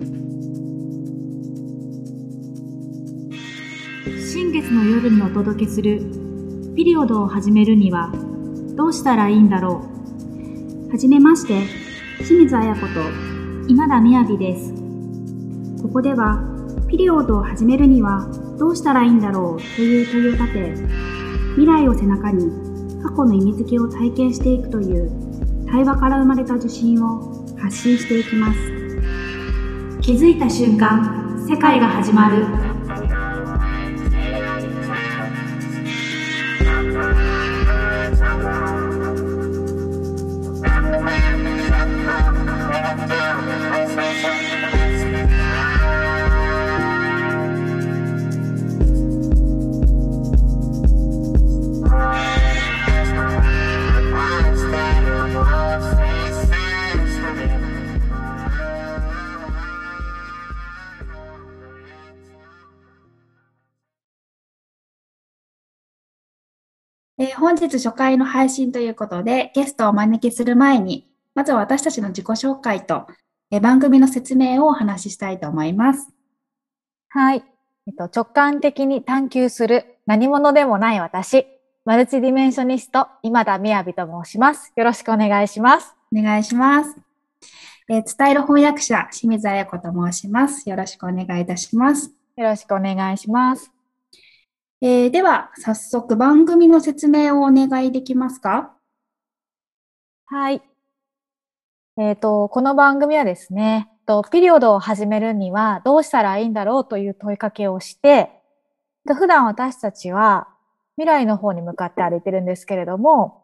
新月の夜にお届けするピリオドを始めるにはどうしたらいいんだろう。はじめまして清水彩子と今田みやびです。ここではピリオドを始めるにはどうしたらいいんだろうという問いを立て未来を背中に過去の意味付けを体験していくという対話から生まれた受信を発信していきます。気づいた瞬間世界が始まる。本日初回の配信ということで、ゲストをお招きする前に、まずは私たちの自己紹介と、えー番組の説明をお話ししたいと思います。はい。えっと、直感的に探求する何者でもない私、マルチディメンショニスト、今田みやびと申します。よろしくお願いします。お願いします。えー伝える翻訳者、清水彩子と申します。よろしくお願いいたします。よろしくお願いします。えーでは、早速番組の説明をお願いできますか？はい。えっと、この番組はですね、とピリオドを始めるにはどうしたらいいんだろうという問いかけをして、で普段私たちは未来の方に向かって歩いてるんですけれども、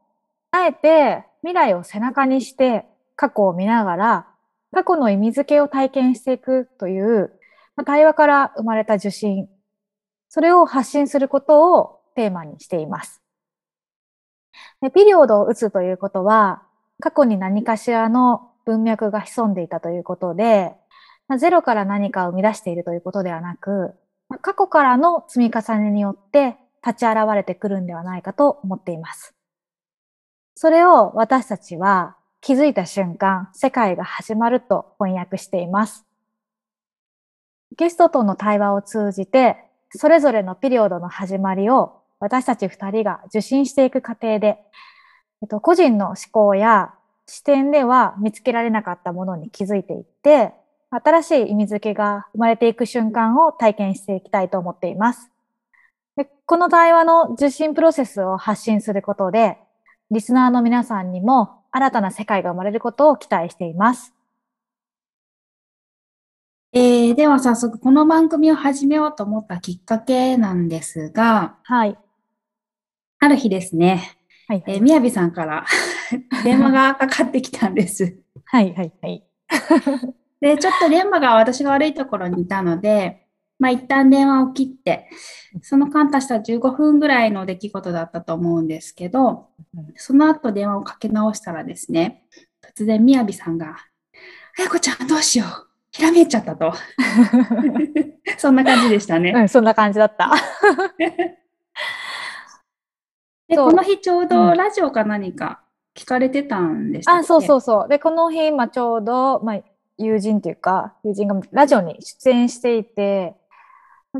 あえて未来を背中にして過去を見ながら過去の意味付けを体験していくという、まあ対話から生まれた受信、それを発信することをテーマにしています。でピリオドを打つということは、過去に何かしらの文脈が潜んでいたということで、ゼロから何かを生み出しているということではなく、過去からの積み重ねによって立ち現れてくるんではないかと思っています。それを私たちは気づいた瞬間、世界が始まると翻訳しています。ゲストとの対話を通じて、それぞれのピリオドの始まりを私たち二人が受信していく過程で、えっと、個人の思考や視点では見つけられなかったものに気づいていって、新しい意味付けが生まれていく瞬間を体験していきたいと思っています。でこの対話の受信プロセスを発信することで、リスナーの皆さんにも新たな世界が生まれることを期待しています。えーでは早速この番組を始めようと思ったきっかけなんですが、はい。ある日ですね、はい。えー、みやびさんから 電話がかかってきたんです。はい。はい。はい。で、ちょっと電話が私が悪いところにいたので、まあ一旦電話を切って、その間足した15分ぐらいの出来事だったと思うんですけど、その後電話をかけ直したらですね、突然みやびさんが、あやこちゃんどうしよう。ひらめいちゃったと。そんな感じでしたね。うん、そんな感じだった。で、この日ちょううどんラジオか何か聞かれてたんでしたっけ？あ、そうそうそう。で、この日、まあ、ちょうど、まあ、友人っていうか、友人がラジオに出演していて、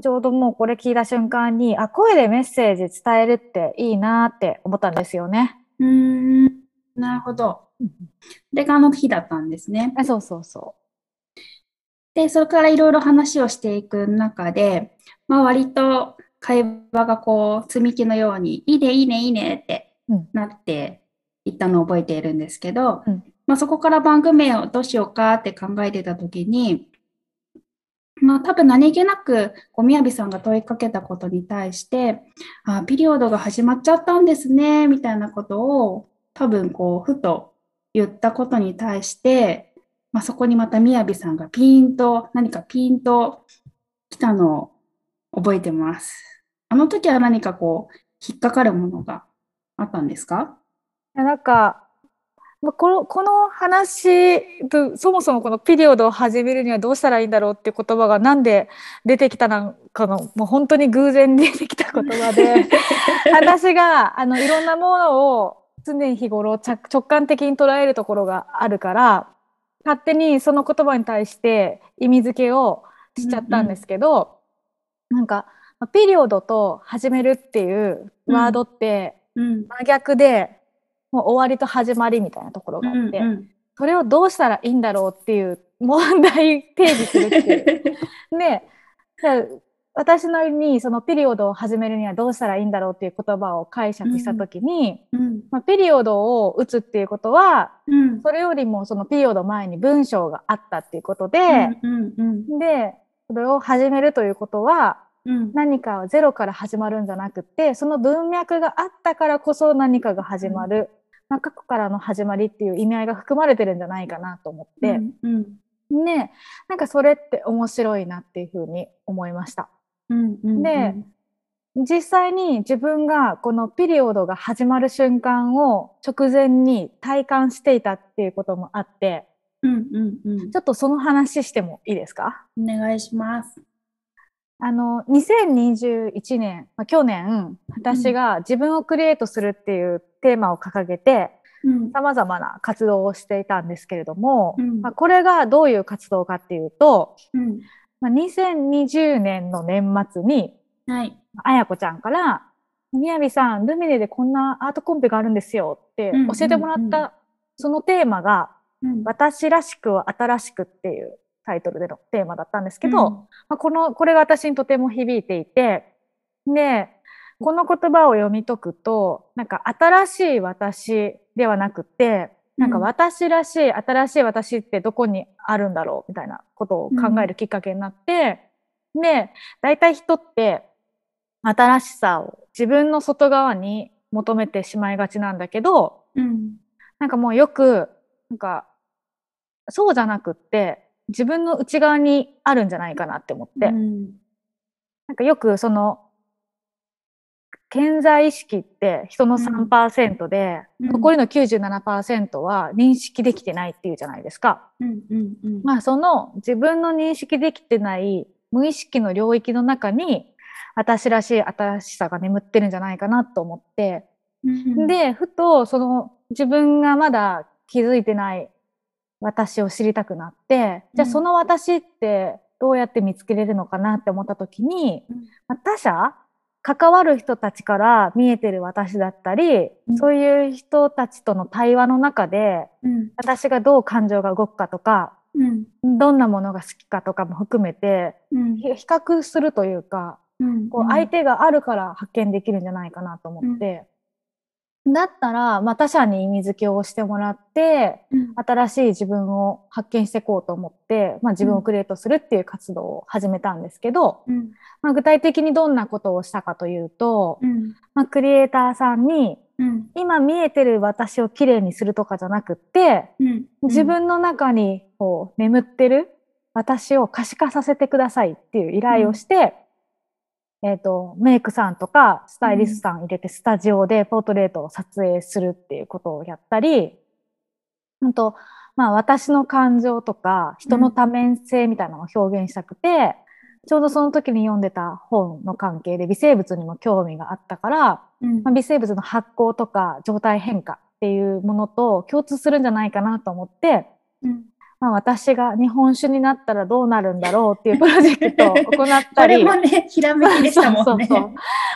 ちょうどもうこれ聞いた瞬間に、あ、声でメッセージ伝えるっていいなって思ったんですよね。うーん、なるほど。で、あの日だったんですね。あそうそうそで、それからいろいろ話をしていく中で、まあ割と会話がこう積み木のように、いいね、いいね、いいねってうん。なっていったのを覚えているんですけど、うん。まあそこから番組名をどうしようかって考えてた時に、まあ多分何気なく、こう、みやびさんが問いかけたことに対して、あ、ピリオドが始まっちゃったんですね、みたいなことを、多分こう、ふと言ったことに対して、まあ、そこにまたみやびさんがピーンと、何かピーンと来たのを覚えてます。あの時は何かこう、引っかかるものがあったんですか？う。なんか、まあこのこの話とそもそもこのピリオドを始めるにはどうしたらいいんだろうっていう言葉がなんで出てきたのかのもう本当に偶然に出てきた言葉で 私があのいろんなものを常日頃着直感的に捉えるところがあるから勝手にその言葉に対して意味付けをしちゃったんですけど、なんかピリオドと始めるっていうワードってうん。真逆で、もう終わりと始まりみたいなところがあって、うんそれをどうしたらいいんだろうっていう問題提示するっていう。で、私なりにそのピリオドを始めるにはどうしたらいいんだろうっていう言葉を解釈したときに、うん。まあ、ピリオドを打つっていうことは、うん。それよりもそのピリオド前に文章があったっていうことで、うん。うん。で、それを始めるということは、うん。何かをゼロから始まるんじゃなくて、その文脈があったからこそ何かが始まる。まあ、過去からの始まりっていう意味合いが含まれてるんじゃないかなと思って、うん。ね、なんかそれって面白いなっていうふうに思いました。で、実際に自分がこのピリオドが始まる瞬間を直前に体感していたっていうこともあって、うん。うん。うんちょっとその話してもいいですか？お願いします。あの、2021年、まあ、去年、私が自分をクリエイトするっていうテーマを掲げて、うん。様々な活動をしていたんですけれども、うんまあ、これがどういう活動かっていうと、うん。まあ、2020年の年末に、はい。あやこちゃんから、みやびさん、ルミネでこんなアートコンペがあるんですよってうん教えてもらった、そのテーマが、うん。私らしくは新しくっていうタイトルでのテーマだったんですけど、うんまあ、この、これが私にとても響いていて、で、この言葉を読み解くと、なんか新しい私ではなくて、なんかうん私らしい、新しい私ってどこにあるんだろうみたいなことを考えるきっかけになって、で、大体人って新しさを自分の外側に求めてしまいがちなんだけど、うん。なんかもうよく、なんか、そうじゃなくって、自分の内側にあるんじゃないかなって思って、うん。なんかよくその、健在意識って人のうん3%で、うん残りの97%は認識できてないっていうじゃないですか。うん。うん。うん。まあその自分の認識できてない無意識の領域の中に、私らしい新しさが眠ってるんじゃないかなと思って、うん、で、ふと、その、自分がまだ気づいてない私を知りたくなって、じゃあうんその私ってどうやって見つけれるのかなって思った時に、うんまあ他者関わる人たちから見えてる私だったり、うんそういう人たちとの対話の中で、うん。私がどう感情が動くかとか、うん。どんなものが好きかとかも含めて、比較するというか、うん。こう相手があるから発見できるんじゃないかなと思って、だったら、まあ、他者に意味付けをしてもらって、うん。新しい自分を発見していこうと思って、まあ、自分をクリエイトするっていう活動を始めたんですけど、うん。まあ、具体的にどんなことをしたかというと、うん。まあ、クリエイターさんにうん。今見えてる私をきれいにするとかじゃなくって、うん。自分の中にこう眠ってる私を可視化させてくださいっていう依頼をして、えっ、と、メイクさんとかスタイリストさん入れてスタジオでポートレートを撮影するっていうことをやったり、うんと、まあ私の感情とか人の多面性みたいなのを表現したくて、ちょうどその時に読んでた本の関係で微生物にも興味があったから、うん。まあ、微生物の発酵とか状態変化っていうものと共通するんじゃないかなと思って、うんまあ、私が日本酒になったらどうなるんだろうっていうプロジェクトを行ったこり。れもね、ひらめきでしたもんね。そうそうそう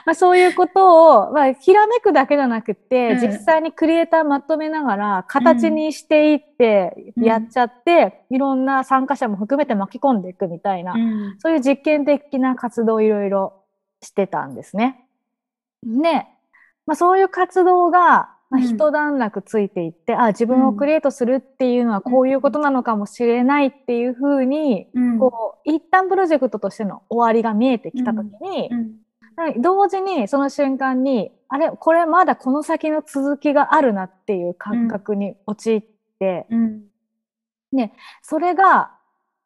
まあ、そういうことを、まあ、ひらめくだけじゃなくて、うん実際にクリエイターまとめながら形にしていってうんやっちゃって、いろんな参加者も含めて巻き込んでいくみたいな、うん。そういう実験的な活動をいろいろしてたんですね。で、まあ、そういう活動が、まあ、うん一段落ついていって、あ、自分をクリエイトするっていうのはこういうことなのかもしれないっていうふうに、うん。こう、一旦プロジェクトとしての終わりが見えてきたときにう、ん。はい同時にその瞬間に、あれ、これまだこの先の続きがあるなっていう感覚に陥って、うん。それが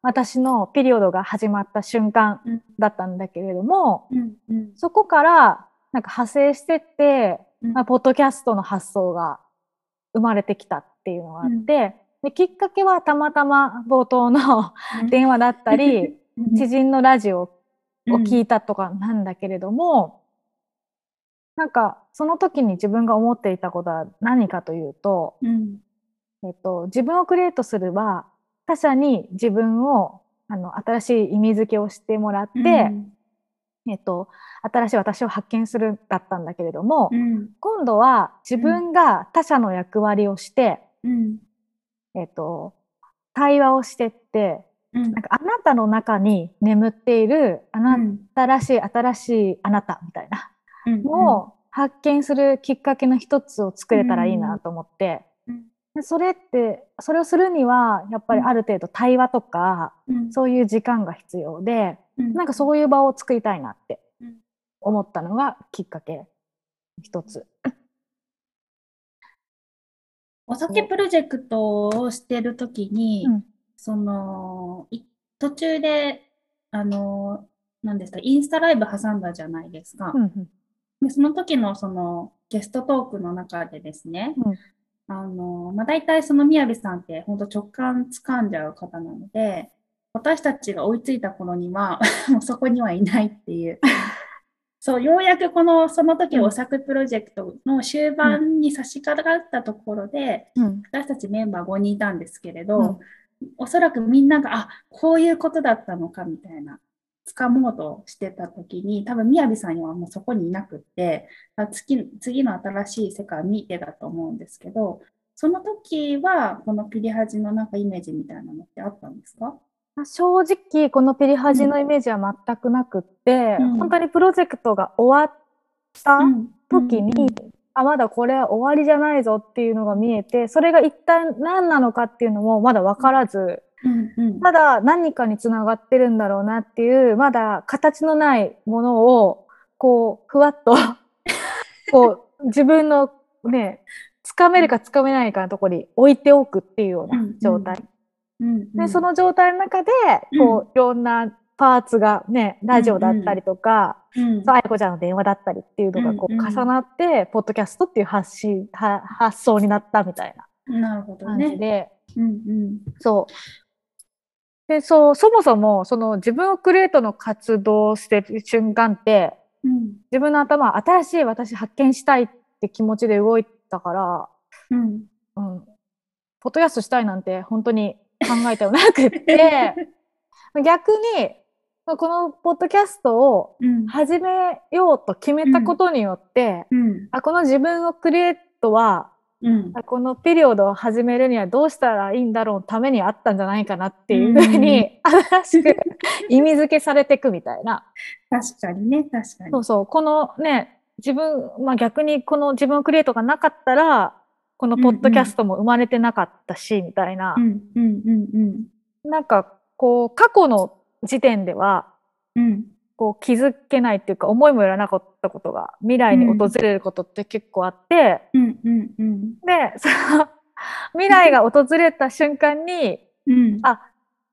私のピリオドが始まった瞬間うんだったんだけれども、うん。うん。そこからなんか派生してって、うんまあ、ポッドキャストの発想が生まれてきたっていうのがあって、できっかけはたまたま冒頭の電話だったり、知人のラジオを聞いたとかなんだけれども、なんかその時に自分が思っていたことは何かというと、うん。えっと、自分をクリエイトするは他者に自分をあの新しい意味付けをしてもらって、うんえっと、新しい私を発見するだったんだけれども、うん。今度は自分が他者の役割をして、うん。えっと、対話をしてって、うん。なんかあなたの中に眠っているあなうんたらしい新しいあなたみたいなうんのを発見するきっかけの一つを作れたらいいなと思って、うんでそれってそれをするにはやっぱりある程度対話とか、うん。そういう時間が必要で、うん。なんかそういう場を作りたいなってうん。思ったのがきっかけ一つ。お酒プロジェクトをしてるときに、うん。その、い途中で、あの、何ですか、インスタライブ挟んだじゃないですか。うんうん。でその時のそのゲストトークの中でですね、うんあの、まあ、大体その宮部さんって本当直感掴んじゃう方なので、私たちが追いついた頃には、もうそこにはいないっていう。そう、ようやくこの、その時うん。お作プロジェクトの終盤に差し掛かったところで、うん。私たちメンバー5人いたんですけれど、うん。おそらくみんなが、あ、こういうことだったのかみたいな、掴もうとしてた時に、多分宮部さんにはもうそこにいなくって、あ次次の新しい世界を見てたと思うんですけど、その時は、このピリハジのなんかイメージみたいなのってあったんですか？正直このピリハジのイメージは全くなくって、うん。本当にプロジェクトが終わったうん。時に、あまだこれは終わりじゃないぞっていうのが見えてそれが一体何なのかっていうのもまだ分からずうんうん。まだ何かにつながってるんだろうなっていうまだ形のないものをこうふわっと こう自分のねつかめるかつかめないかのところに置いておくっていうような状態。うんうん。でその状態の中でこう、いろんなパーツがねラジオだったりとか、うん。愛子ちゃんの電話だったりっていうのがこううんうん重なって、ポッドキャストっていう発信は発想になったみたいななるほど感じで、ね。うんうん。そう。でそうそもそもその自分をクリエイトの活動をしてる瞬間ってうん。自分の頭は新しい私発見したいって気持ちで動いたから、うん。うん、ポッドキャストしたいなんて本当に考えてもなくって。逆にこのポッドキャストをうん。始めようと決めたことによって、うん。あこの自分をクリエイトはうんあこのピリオドを始めるにはどうしたらいいんだろうのためにあったんじゃないかなっていうふうに、新しく意味付けされていくみたいな。確かにね、確かに。そうそう。このね、自分、まあ逆にこの自分をクリエイトがなかったら、このポッドキャストも生まれてなかったし、みたいなう。んうんうんなんかこう、過去の時点では、うんうんこう気づけないっていうか思いもよらなかったことが未来に訪れることって結構あって、うんうんうん。で、その未来が訪れた瞬間に、うん。あ、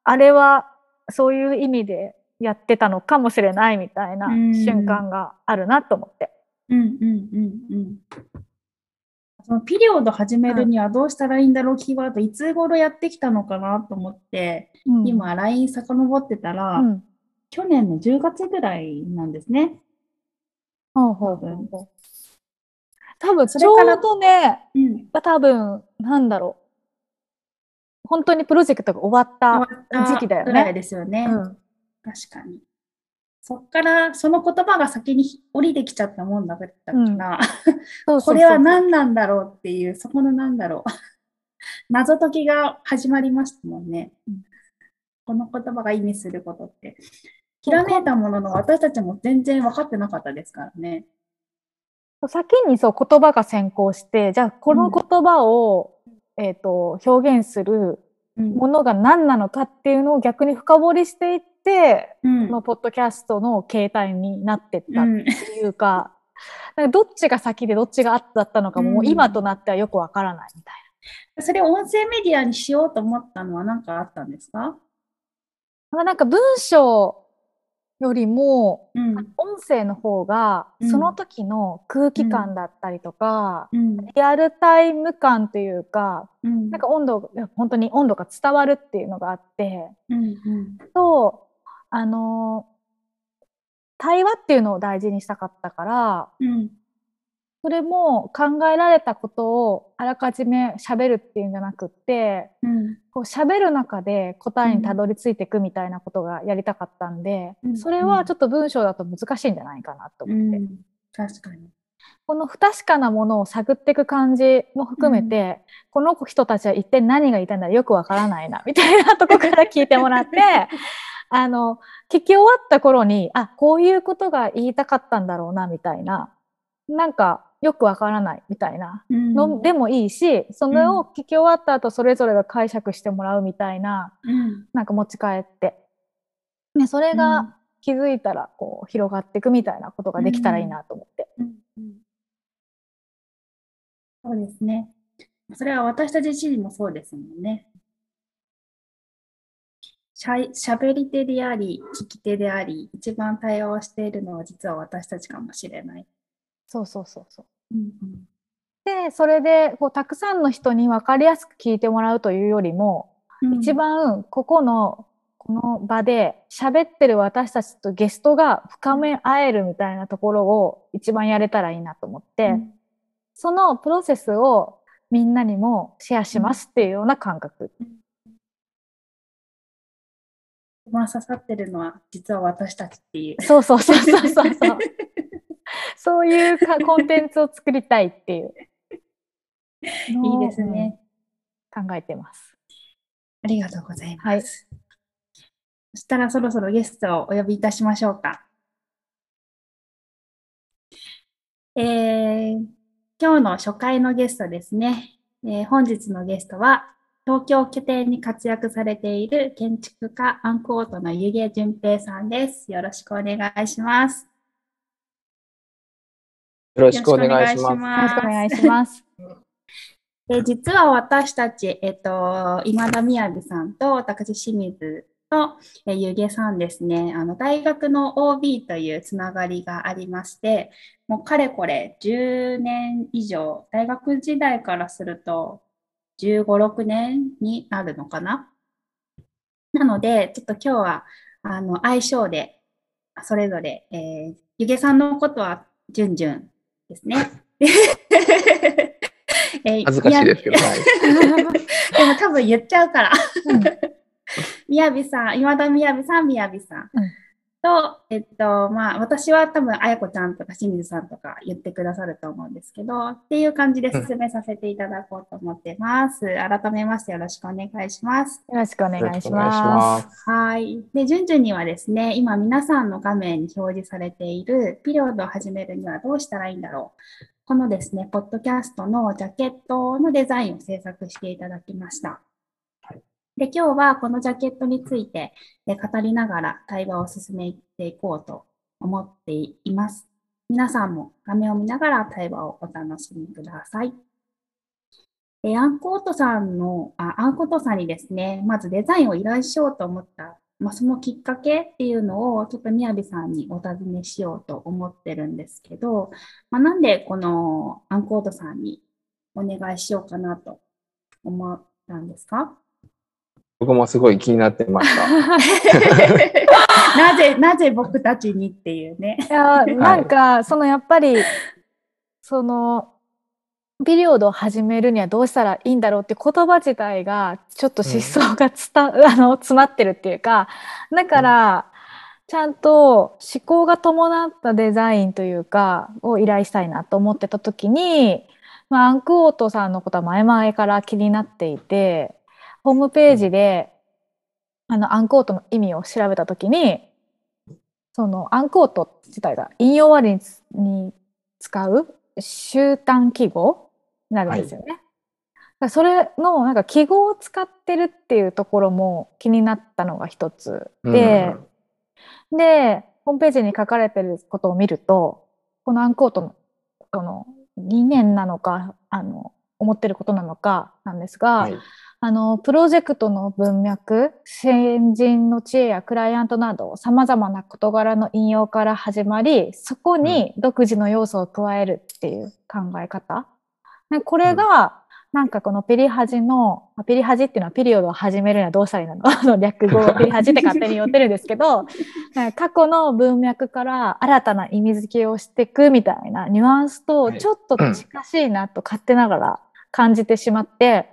あれはそういう意味でやってたのかもしれないみたいなうん。瞬間があるなと思って。うんうんうんうん。そのピリオド始めるにはどうしたらいいんだろうキーワードいつ頃やってきたのかなと思って、うん、今 LINE 遡ってたら、うん、去年の10月ぐらいなんですね。ほうほうほうほう多分ちょうどね、うん、多分なんだろう。本当にプロジェクトが終わった。時期だよねぐらいですよね。うん確かに。そっからその言葉が先に降りてきちゃったもんだから、これは何なんだろうっていう、そこの何だろう。謎解きが始まりましたもんね。うんこの言葉が意味することって。ひらめいたものの私たちも全然分かってなかったですからね。先にそう言葉が先行して、じゃあこの言葉を、えっ、と、表現するうん。ものが何なのかっていうのを逆に深掘りしていって、うん。このポッドキャストの形態になってったっうんていうか、なんかどっちが先でどっちが後だったのかも、もう今となってはよくわからないみたいそれを音声メディアにしようと思ったのは何かあったんですか？なんか文章よりも、うん。音声の方がうんその時の空気感だったりとか、うん。リアルタイム感というか、うん。なんか温度が、本当に温度が伝わるっていうのがあって、うん。うん。と、あの、対話っていうのを大事にしたかったから、うん。それも考えられたことをあらかじめ喋るっていうんじゃなくって、うん。こう喋る中で答えにたどり着いていくみたいなことがやりたかったんで、うん。それはちょっと文章だと難しいんじゃないかなとう思って。ん、確かに。この不確かなものを探っていく感じも含めて、この人たちは一体何が言いたいんだよくわからないな、みたいなとこから聞いてもらって、あの、聞き終わった頃に、あ、こういうことが言いたかったんだろうな、みたいな、なんかよくわからない、みたいなうんのでもいいし、それを聞き終わった後、それぞれが解釈してもらうみたいな、うんなんか持ち帰って、ね、それうんが気づいたら、こう、広がっていくみたいなことができたらいいなと思って。そうですね。それは私たち自身もそうですもんね。しゃいしゃべり手であり、聞き手であり、一番対話をしているのは実は私たちかもしれない。そうそうそうそう。うんで、それで、こう、たくさんの人に分かりやすく聞いてもらうというよりも、うん一番ここの、この場で喋ってる私たちとゲストが深め合えるみたいなところを一番やれたらいいなと思って、うんそのプロセスをみんなにもシェアしますっていうような感覚。一番刺さってるのは実は私たちっていう。そうそうそうそうそうそう。そういうかコンテンツを作りたいっていう。いいですね。うん。考えてます。ありがとうございます。はいそしたらそろそろゲストをお呼びいたしましょうか。えー今日の初回のゲストですね。えー本日のゲストは、東京を拠点に活躍されている建築家アンクオートの湯気淳平さんです。よろしくお願いします。よろしくお願いします。よろしくお願いします。で実は私たち、えっと、今田みやびさんと私清水と、え、ゆげさんですね、あの大学の OB というつながりがありまして、もうかれこれ10年以上、大学時代からすると15、6年になるのかな？なので、ちょっと今日はあの相性で、それぞれ、えーゆげさんのことはじゅんじゅんですね。えー恥ずかしいですけど、はい。でも多分言っちゃうから。うんみやびさん、今田みやびさん、みやびさん。うんと、えっと、まあ、私は多分、あやこちゃんとか清水さんとか言ってくださると思うんですけど、っていう感じで進めさせていただこうと思ってます。改めましてよろしくお願いします。よろしくお願よろいししくお願いします。ます。はい。で、順々にはですね、今皆さんの画面に表示されているピリオドを始めるにはどうしたらいいんだろう。このですね、ポッドキャストのジャケットのデザインを制作していただきました。で、今日はこのジャケットについて語りながら対話を進めていこうと思っています。皆さんも画面を見ながら対話をお楽しみください。えアンコートさんの、あ、アンコートさんにですね、まずデザインを依頼しようと思った、まあ、そのきっかけっていうのを、ちょっとみやびさんにお尋ねしようと思ってるんですけど、まあ、なんでこのアンコートさんにお願いしようかなと思ったんですか？僕もすごい気になってました。なぜ、なぜ僕たちにっていうね。いやなんかそのやっぱりそのピリオドを始めるにはどうしたらいいんだろうって言葉自体がちょっと思想が伝、あの詰まってるっていうかだから、ちゃんと思考が伴ったデザインというかを依頼したいなと思ってた時に、まあ、アンクオートさんのことは前々から気になっていてホームページで、あのアンクオートの意味を調べた時にそのアンコート自体が引用終わりに使う終端記号になるんですよね。だからそれのなんか記号を使ってるっていうところも気になったのが一つで、でホームページに書かれてることを見るとこのアンコートのこの理念なのかあの思ってることなのかなんですが、はい。あの、プロジェクトの文脈、先人の知恵やクライアントなど、様々な事柄の引用から始まり、そこに独自の要素を加えるっていう考え方。でこれが、なんかこのピリハジの、まあピリハジっていうのはピリオドを始めるにはどうしたらいいの あの略語がピリハジって勝手に言ってるんですけど、過去の文脈から新たな意味付けをしていくみたいなニュアンスとはいちょっと近しいなと勝手ながら感じてしまって、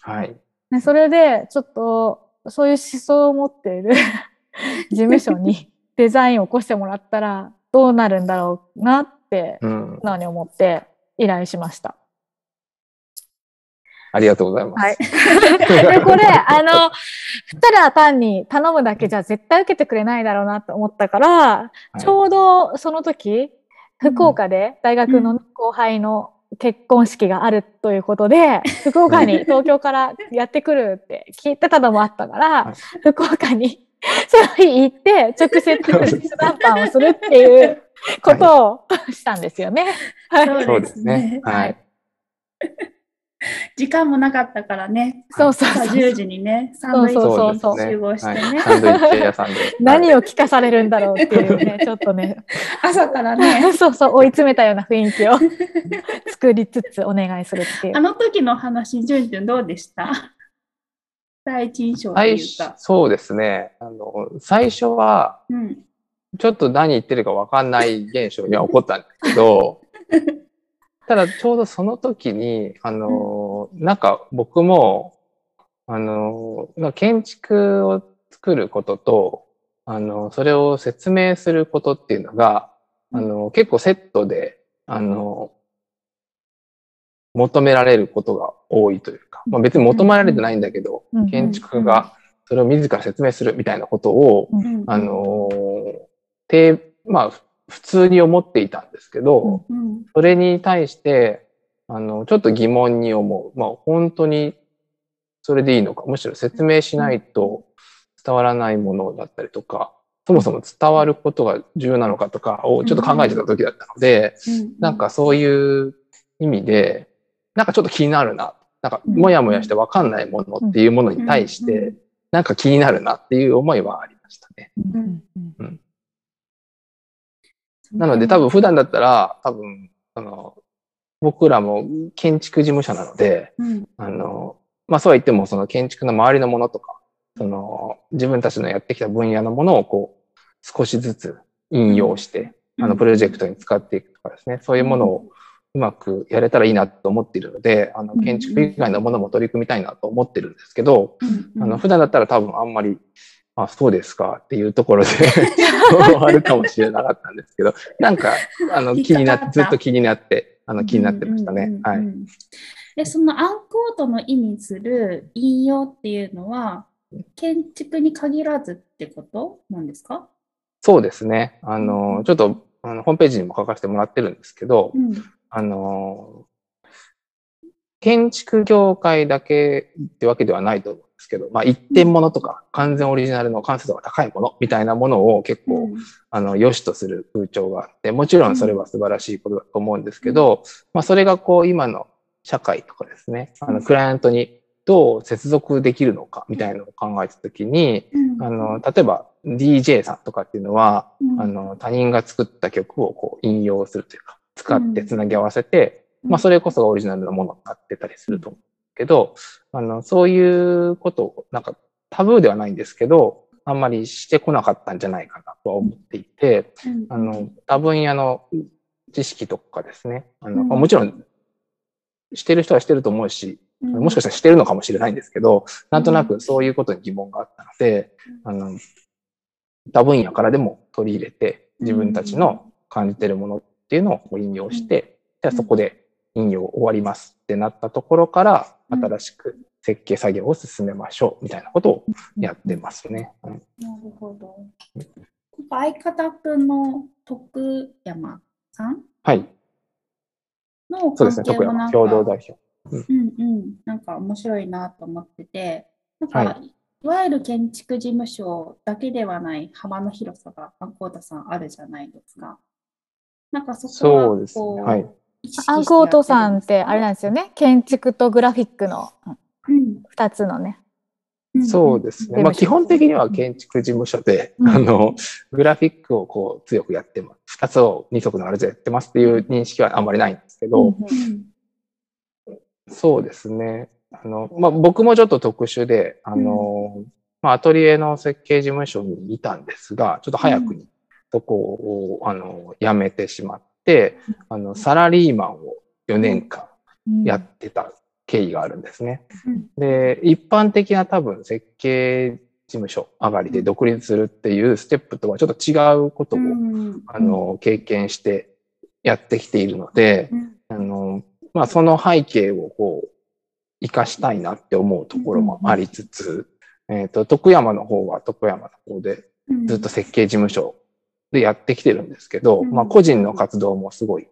はい。ね、それでちょっとそういう思想を持っている 事務所に デザインを起こしてもらったらどうなるんだろうなってうん。素直に思って依頼しました。ありがとうございます。はい。で、これ、あの、ただ単に頼むだけじゃ絶対受けてくれないだろうなと思ったから、はいちょうどその時、福岡で大学の後輩の結婚式があるということで、福岡に東京からやってくるって聞いてたのもあったから、はい福岡にその日行って直接手談判をするっていうことをしたんですよね。はい。そうですね。はい。時間もなかったからね。そうそう朝そう。10時にね、サンドイッチそうそうですね集合してねはいサンドイッチ屋さんで。何を聞かされるんだろうっていうね、ちょっとね、朝からね。そうそう、追い詰めたような雰囲気を作りつつお願いするっていうあ。の時の話、じゅんじゅんどうでした？第一印象と最初いうか。そうですね。あの、最初は、うん。ちょっと何言ってるか分かんない現象には起こったんですけど、ただちょうどその時に、あの、なんか僕も、あの、建築を作ることと、あの、それを説明することっていうのが、あの、結構セットで、あの、求められることが多いというか、まあ別に求められてないんだけどうん、建築がそれを自ら説明するみたいなことを、うん。あ、のー、て、まあ、ふ普通に思っていたんですけど、うん。それに対して、あの、ちょっと疑問に思う。まあ、本当にそれでいいのか、むしろ説明しないと伝わらないものだったりとか、そもそも伝わることが重要なのかとかをちょっと考えてた時だったので、うんなんかそういう意味で、なんかちょっと気になるな。なんか、もやもやしてわかんないものっていうものに対して、なんか気になるなっていう思いはありましたね。うんうんなので多分普段だったら、多分、あの、僕らも建築事務所なので、うん。あの、まあそうは言ってもその建築の周りのものとか、その自分たちのやってきた分野のものをこう、少しずつ引用して、あのプロジェクトに使っていくとかですね、そういうものをうまくやれたらいいなと思っているので、あの建築以外のものも取り組みたいなと思ってるんですけど、うん。あの普段だったら多分あんまり、あ、そうですかっていうところで 終わるかもしれなかったんですけど、なんか、あの、気になって、ずっと気になって、あの、気になってましたね。はい。。で、そのアンコートの意味する引用っていうのは、建築に限らずってことなんですか？そうですね。あの、ちょっと、あのホームページにも書かせてもらってるんですけど、うん。あの、建築業界だけってわけではないとですけど、まあ、一点物とか完全オリジナルの完成度が高いものみたいなものを結構、あの、良しとする風潮があって、もちろんそれは素晴らしいことだと思うんですけど、まあ、それがこう、今の社会とかですね、あの、クライアントにどう接続できるのかみたいなのを考えたときに、うん。あの、例えば DJ さんとかっていうのは、うん。あの、他人が作った曲をこう引用するというか、使ってつなぎ合わせて、うん。まあ、それこそがオリジナルのものになってたりすると思うけど、あの、そういうことを、なんかタブーではないんですけど、あんまりしてこなかったんじゃないかなとは思っていて、うん。あの、多分野の知識とかですね、あの、うん。もちろん、してる人はしてると思うし、うん。もしかしたらしてるのかもしれないんですけど、なんとなくそういうことに疑問があったので、あの、多分野からでも取り入れて、自分たちの感じてるものっていうのを引用して、じゃあそこで引用終わりますってなったところから、うん新しく設計作業を進めましょうみたいなことをやってますね。うんなるほど。相方くんの徳山さん？はい。のそうですね。徳山共同代表。うんうん、なんか面白いなと思ってて、なんか、、はいわゆる建築事務所だけではない幅の広さが、アンコートさんあるじゃないですか。なんかそこはそうですねこうはいアンコートさんってあれなんですよね？建築とグラフィックのうん二つのね。うんそうですね。まあ基本的には建築事務所で、うんあの、グラフィックをこう強くやってます。二つを二足のあれでやってますっていう認識はあんまりないんですけど、うんうんそうですね。あの、まあ、僕もちょっと特殊で、あの、まあ、アトリエの設計事務所にいたんですが、ちょっと早くにそこを、あの、辞めてしまって、あの、サラリーマンを4年間やってた経緯があるんですね。で、一般的な多分設計事務所上がりで独立するっていうステップとはちょっと違うことを、あの、経験してやってきているので、あの、まあ、その背景をこう、活かしたいなって思うところもありつつ、えっ、と、徳山の方は徳山の方でずっと設計事務所でやってきてるんですけど、うん。まあ、個人の活動もすごい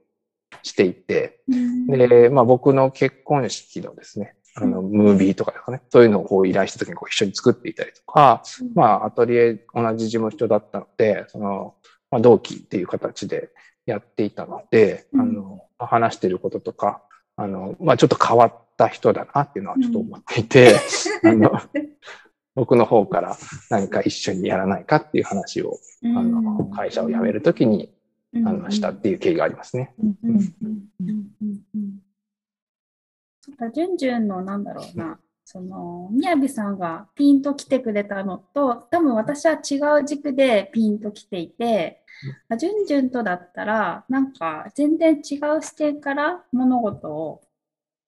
していて、で、まあ、僕の結婚式のですね、あの、ムービーとかですかね、そういうのをこう依頼した時にこう一緒に作っていたりとか、まあ、アトリエ同じ事務所だったので、その、まあ、同期っていう形でやっていたので、うん。あの、話してることとか、あの、まあ、ちょっと変わった人だなっていうのはちょっと思っていて、あの、僕の方から何か一緒にやらないかっていう話を、あの、会社を辞めるときに、あの、したっていう経緯がありますね。そっか、じゅん。じゅん。のなん。だろうな、その、みやびさん。がピンと来てくれたのと、多分私は違う軸でピンと来ていて、あじゅん。じゅん。とだったら、なん。か全然違う視点から物事を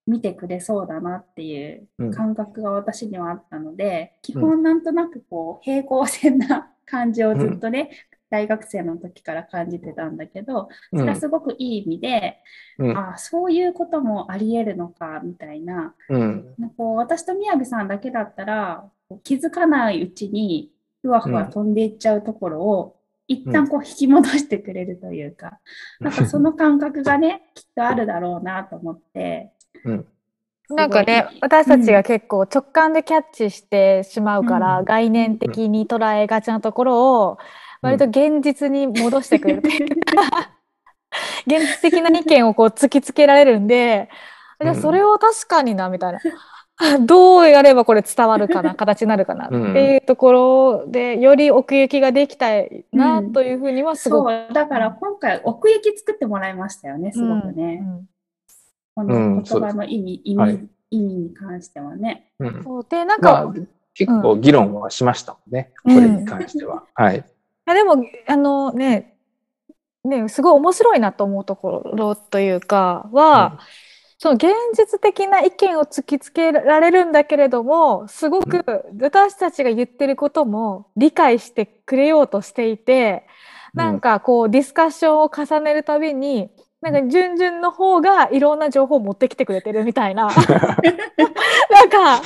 見てくれそうだなっていううん感覚が私にはあったので、基本なんとなくこう平行線な感じをずっとね、大学生の時から感じてたんだけど、それはすごくいい意味で、うん。あそういうこともあり得るのかみたいな、うん。なんかこう私とみやびさんだけだったら気づかないうちにふわふわ飛んでいっちゃうところを、一旦こう引き戻してくれるというか、なんかその感覚がねきっとあるだろうなと思って。うん。なんかね私たちが結構直感でキャッチしてしまうから、うん。概念的に捉えがちなところを割と現実に戻してくれるという。か、現実的な意見をこう突きつけられるんで、じゃあうんそれを確かになみたいな。どうやればこれ伝わるかな 形になるかなっていうところでより奥行きができたいなというふうにはすごく、そうだから今回奥行き作ってもらいましたよねすごくね、うんこうの言葉の意味、意味、はい意味に関してはね。うん。そうでなんか、まあ、結構議論はしましたもんね。うんこれに関しては。はい。いやでもあのねねすごい面白いなと思うところというかは、その現実的な意見を突きつけられるんだけれどもすごく私たちが言ってることも理解してくれようとしていて、なんかこうディスカッションを重ねるたびになんか順々の方がいろんな情報を持ってきてくれてるみたいな なんか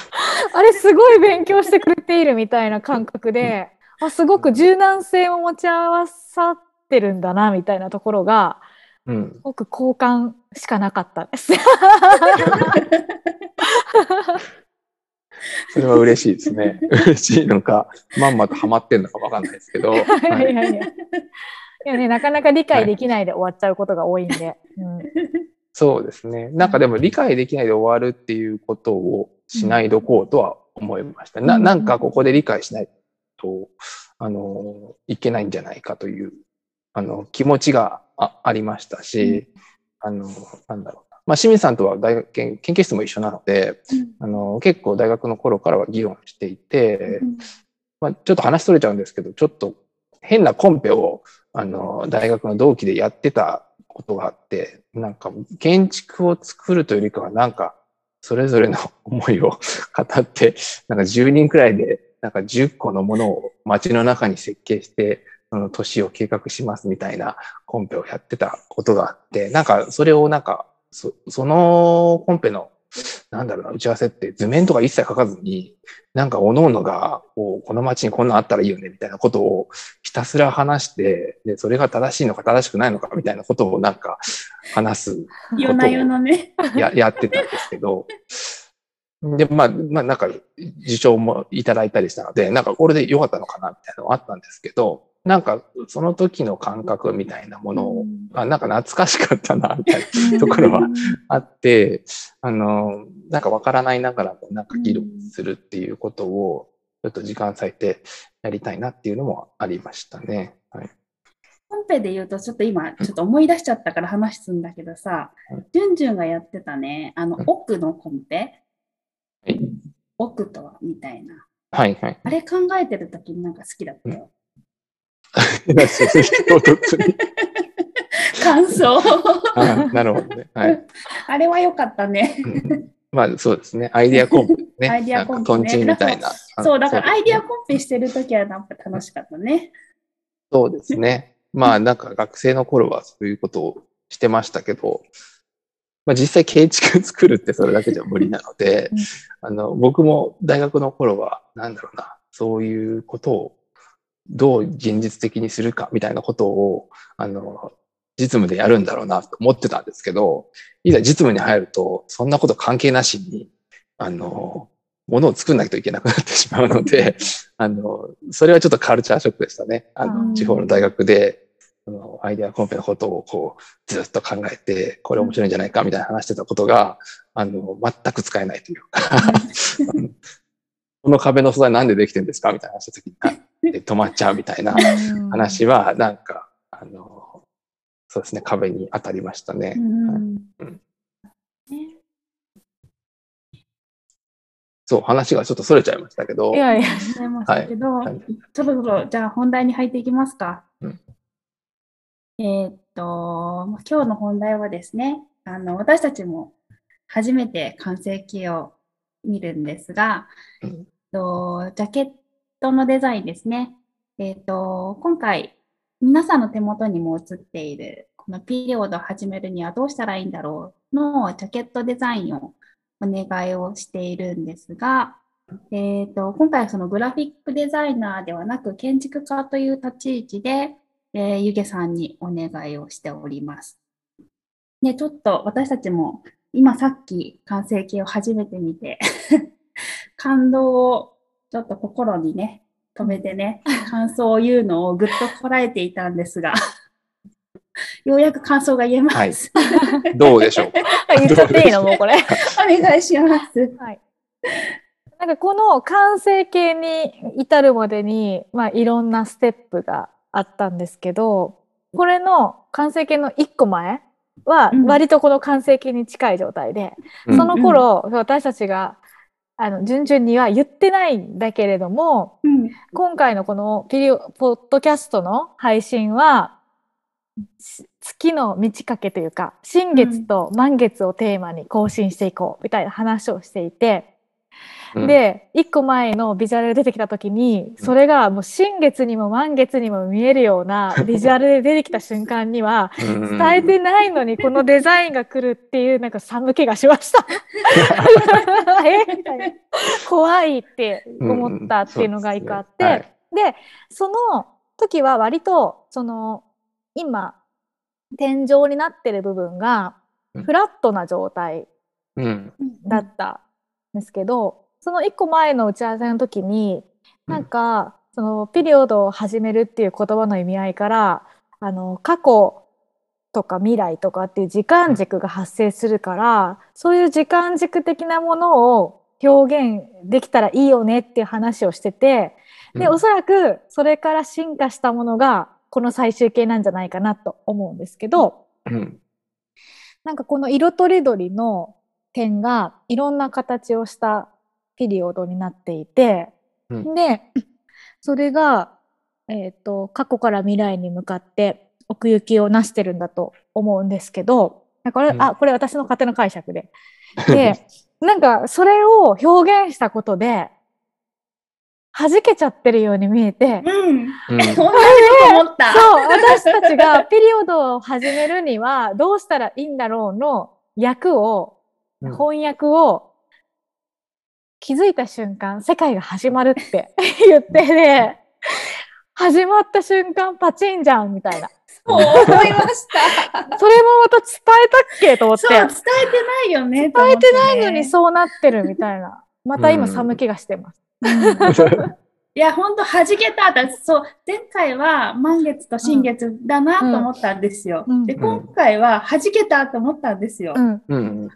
あれすごい勉強してくれているみたいな感覚であすごく柔軟性も持ち合わさってるんだなみたいなところがうんす。ごく好感しかなかったです。それは嬉しいですね。嬉しいのか、まんまとハマってんのかわかんないですけど。はいいやいやいや。いやね、なかなか理解できないで終わっちゃうことが多いんで。うんそうですね。なんかでも理解できないで終わるっていうことをしないどこうとは思いました。ななんかここで理解しないと、あの、いけないんじゃないかという、あの、気持ちがあありましたし、あの、なんだろうな。まあ、清水さんとは大学研研究室も一緒なので、あの、結構大学の頃からは議論していて、まあ、ちょっと話それちゃうんですけど、ちょっと変なコンペを、あの、大学の同期でやってたことがあって、なんか建築を作るというよりかは、なんか、それぞれの 思いを 語って、なんか10人くらいで、なんか10個のものを街の中に設計して、その都市を計画しますみたいなコンペをやってたことがあって、なんかそれをなんか、そそのコンペの、なんだろうな、打ち合わせって図面とか一切書かずに、なんか各々が、こう、この街にこんなんあったらいいよね、みたいなことをひたすら話して、で、それが正しいのか正しくないのか、みたいなことをなんか話す夜な夜なね。や、やってたんですけど、で、まあ、まあ、なんか、受賞もいただいたりしたので、なんかこれで良かったのかな、みたいなのはあったんですけど、なんか、その時の感覚みたいなものを、あなんか懐かしかったな、みたいなところは あって、あの、なんかわからないながらも、なんか議論するっていうことを、ちょっと時間割いてやりたいなっていうのもありましたね。はい。コンペで言うと、ちょっと今、ちょっと思い出しちゃったから話すんだけどさうん、じゅんじゅんがやってたね、あのうん、奥のコンペ？はい。奥とは、みたいな。はいはい。あれ考えてるときになんか好きだったよ。感想。あなるほどね。はい。あれは良かったね。うんまあそうですね。アイディアコンペね。アイディアコンペねトンみたいな。そう、だからアイディアココンペしてるときはなんか楽しかったね。そうですね。まあなんか学生の頃はそういうことをしてましたけど、まあ実際建築作るってそれだけじゃ無理なのでうん、あの僕も大学の頃はなんだろうな、そういうことをどう現実的にするかみたいなことを、あの、実務でやるんだろうなと思ってたんですけど、いざ実務に入ると、そんなこと関係なしに、あの、ものを作んなきゃいけなくなってしまうので、あの、それはちょっとカルチャーショックでしたね。あうの、ん地方の大学で、あのアイデアコンペのことをこう、ずっと考えて、これ面白いんじゃないかみたいな話してたことが、あの、全く使えないというか、この壁の素材なんでできてるんですかみたいな話した時に、あで止まっちゃうみたいなうん。話は、なんか、あの、そうですね、壁に当たりましたね。そう、話がちょっと逸れちゃいましたけど、いやいや、思いましたけど、はい。そろそろじゃあ本題に入っていきますか。うん。えーっと、まあ今日の本題はですね、あの私たちも初めて完成形を見るんですが、うん。とジャケットのデザインですね。えーっと今回、皆さんの手元にも映っている、このピリオドを始めるにはどうしたらいいんだろうのジャケットデザインをお願いをしているんですが、えー、と今回はそのグラフィックデザイナーではなく建築家という立ち位置で、えー、ゆげさんにお願いをしております。で、ちょっと私たちも今さっき完成形を初めて見て 感動をちょっと心にね、止めてね、感想を言うのをぐっとこらえていたんですが、ようやく感想が言えます。どうでしょう？か。言っちゃっていいの？もうこれ。お願いします。はい。なんかこの完成形に至るまでに、まあいろんなステップがあったんですけど、これの完成形の一個前はうん割とこの完成形に近い状態で、うんその頃、私たちがあの順々には言ってないんだけれども、うん。今回のこのピリオポッドキャストの配信はし月の満ち欠けというか新月と満月をテーマに更新していこうみたいな話をしていて、うん、で一個前のビジュアルで出てきた時にそれがもう新月にも満月にも見えるような ビジュアルで出てきた瞬間にはうん。伝えてないのにこのデザインが来るっていうなんか寒気がしました。え？みたいな。怖いって思ったっていうのが一個あって、うんですね。でその時は割とその今天井になってる部分がうん。フラットな状態うん。だったんですけど、その一個前の打ち合わせの時にうんなんかそのピリオドを始めるっていう言葉の意味合いからあの過去とか未来とかっていう時間軸が発生するから、そういう時間軸的なものを表現できたらいいよねっていう話をしてて、でうんおそらくそれから進化したものがこの最終形なんじゃないかなと思うんですけど、うん。なんかこの色とりどりの点がいろんな形をしたピリオドになっていて、うんでそれが、えー、と過去から未来に向かって奥行きをなしてるんだと思うんですけどこれ,、うんあこれ私の勝手な解釈で。でなんかそれを表現したことで弾けちゃってるように見えて。うん。うん 同じこと思った。そう、私たちがピリオドを始めるにはどうしたらいいんだろうの役を、うん翻訳を気づいた瞬間、世界が始まるって 言ってね、始まった瞬間パチンじゃんみたいな。そう思いました。それもまた伝えたっけと思って、そう、伝え伝てないよね。えてないのにそそうなってるみたいな。また今うん寒気がしてます。いや、本当弾けた。だそう、前回は満月と新月だなと思ったんですよ。うんで、ん今回は弾けたと思ったんですよ。うん。うん。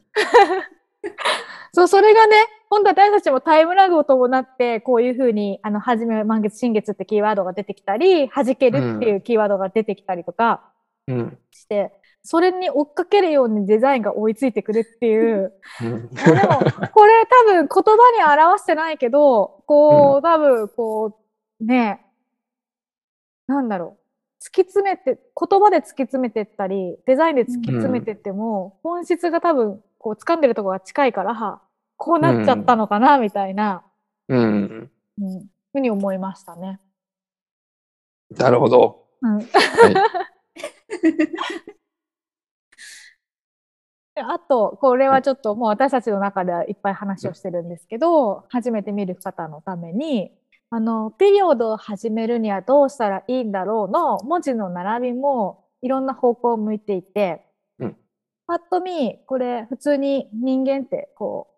そう、それがね、本当私たちもタイムラグを伴って、こういうふうに、あの、はじめ、満月、新月ってキーワードが出てきたり、弾けるっていうキーワードが出てきたりとかうん。して、それに追っかけるようにデザインが追いついてくるっていう、うんでも、これ多分言葉に表してないけど、こう、多分、こう、ね、なんだろう。突き詰めて、言葉で突き詰めてったり、デザインで突き詰めてっても、本質が多分、こう、掴んでるところが近いから、こうなっちゃったのかな、みたいな、うん。うん、ふうに思いましたね。なるほど。うん。はい。であと、これはちょっともう私たちの中ではいっぱい話をしてるんですけど、初めて見る方のために、あの、ピリオドを始めるにはどうしたらいいんだろうの文字の並びもいろんな方向を向いていて、うん。パッと見、これ普通に人間ってこ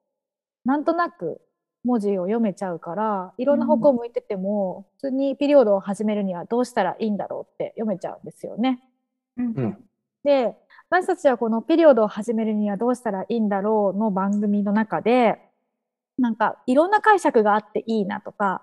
う、なんとなく文字を読めちゃうから、いろんな方向を向いてても、普通にピリオドを始めるにはどうしたらいいんだろうって読めちゃうんですよね。うん。うん。で、私たちはこのピリオドを始めるにはどうしたらいいんだろうの番組の中で、なんかいろんな解釈があっていいなとか、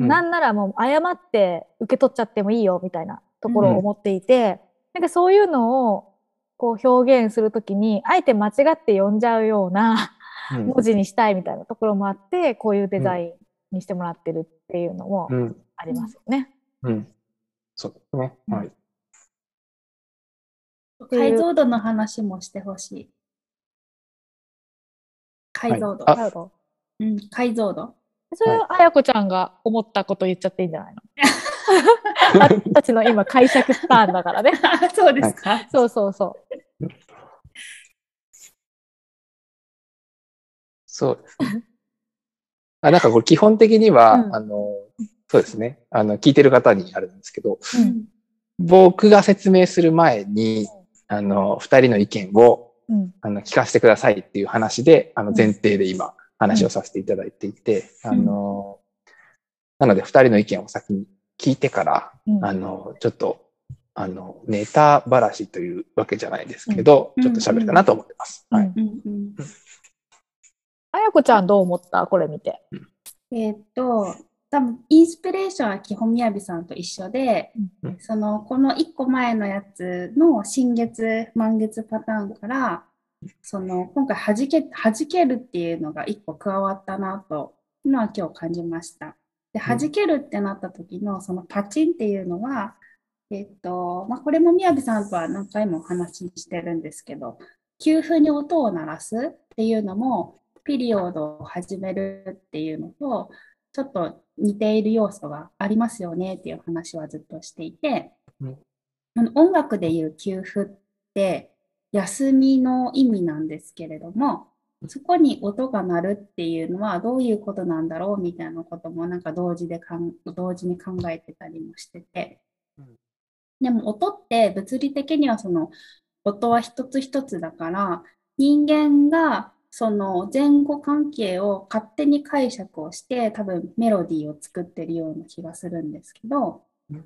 うんなんならもう誤って受け取っちゃってもいいよみたいなところを思っていて、なんかそういうのをこう表現するときに、あえて間違って読んじゃうようなうん文字にしたいみたいなところもあって、こういうデザインにしてもらってるっていうのもうん。ありますよね。うん。そうですね。はい。解像度の話もしてほしい。解像度。はいうん、解像度。それはあやこちゃんが思ったこと言っちゃっていいんじゃないの？私たちの今解釈スターンだからね。あ そうですか？そうそうそう。そうですね。あなんかこれ基本的には、うんあの、そうですね。あの、聞いてる方にあるんですけど、うん僕が説明する前に、あの、二人の意見を、うん。あの、聞かせてくださいっていう話で、あの、うん前提で今、話をさせていただいていて、ん。あの、なので二人の意見を先に聞いてから、うん。あの、ちょっと、あの、ネタばらしというわけじゃないですけど、うん。ちょっと喋れたなと思ってます。うん。はい。あやこちゃんどう思った？これ見て。えーっと、多分インスピレーションは基本みやびさんと一緒で、うんそのこの1個前のやつの新月、満月パターンから、その今回はじけ、はじけるっていうのが1個加わったなというのは今日感じました。で、はじけるってなった時のそのパチンっていうのは、えっと、まあ、これもみやびさんとは何回もお話ししてるんですけど、急風に音を鳴らすっていうのも、ピリオドを始めるっていうのと、ちょっと似ている要素がありますよねっていう話はずっとしていて、うん。あの音楽でいう休符って休みの意味なんですけれども、そこに音が鳴るっていうのはどういうことなんだろうみたいなこともなんか同時でかん同時に考えてたりもしてて。うん。でも音って物理的にはその音は一つ一つだから人間がその前後関係を勝手に解釈をして多分メロディーを作ってるような気がするんですけどうん。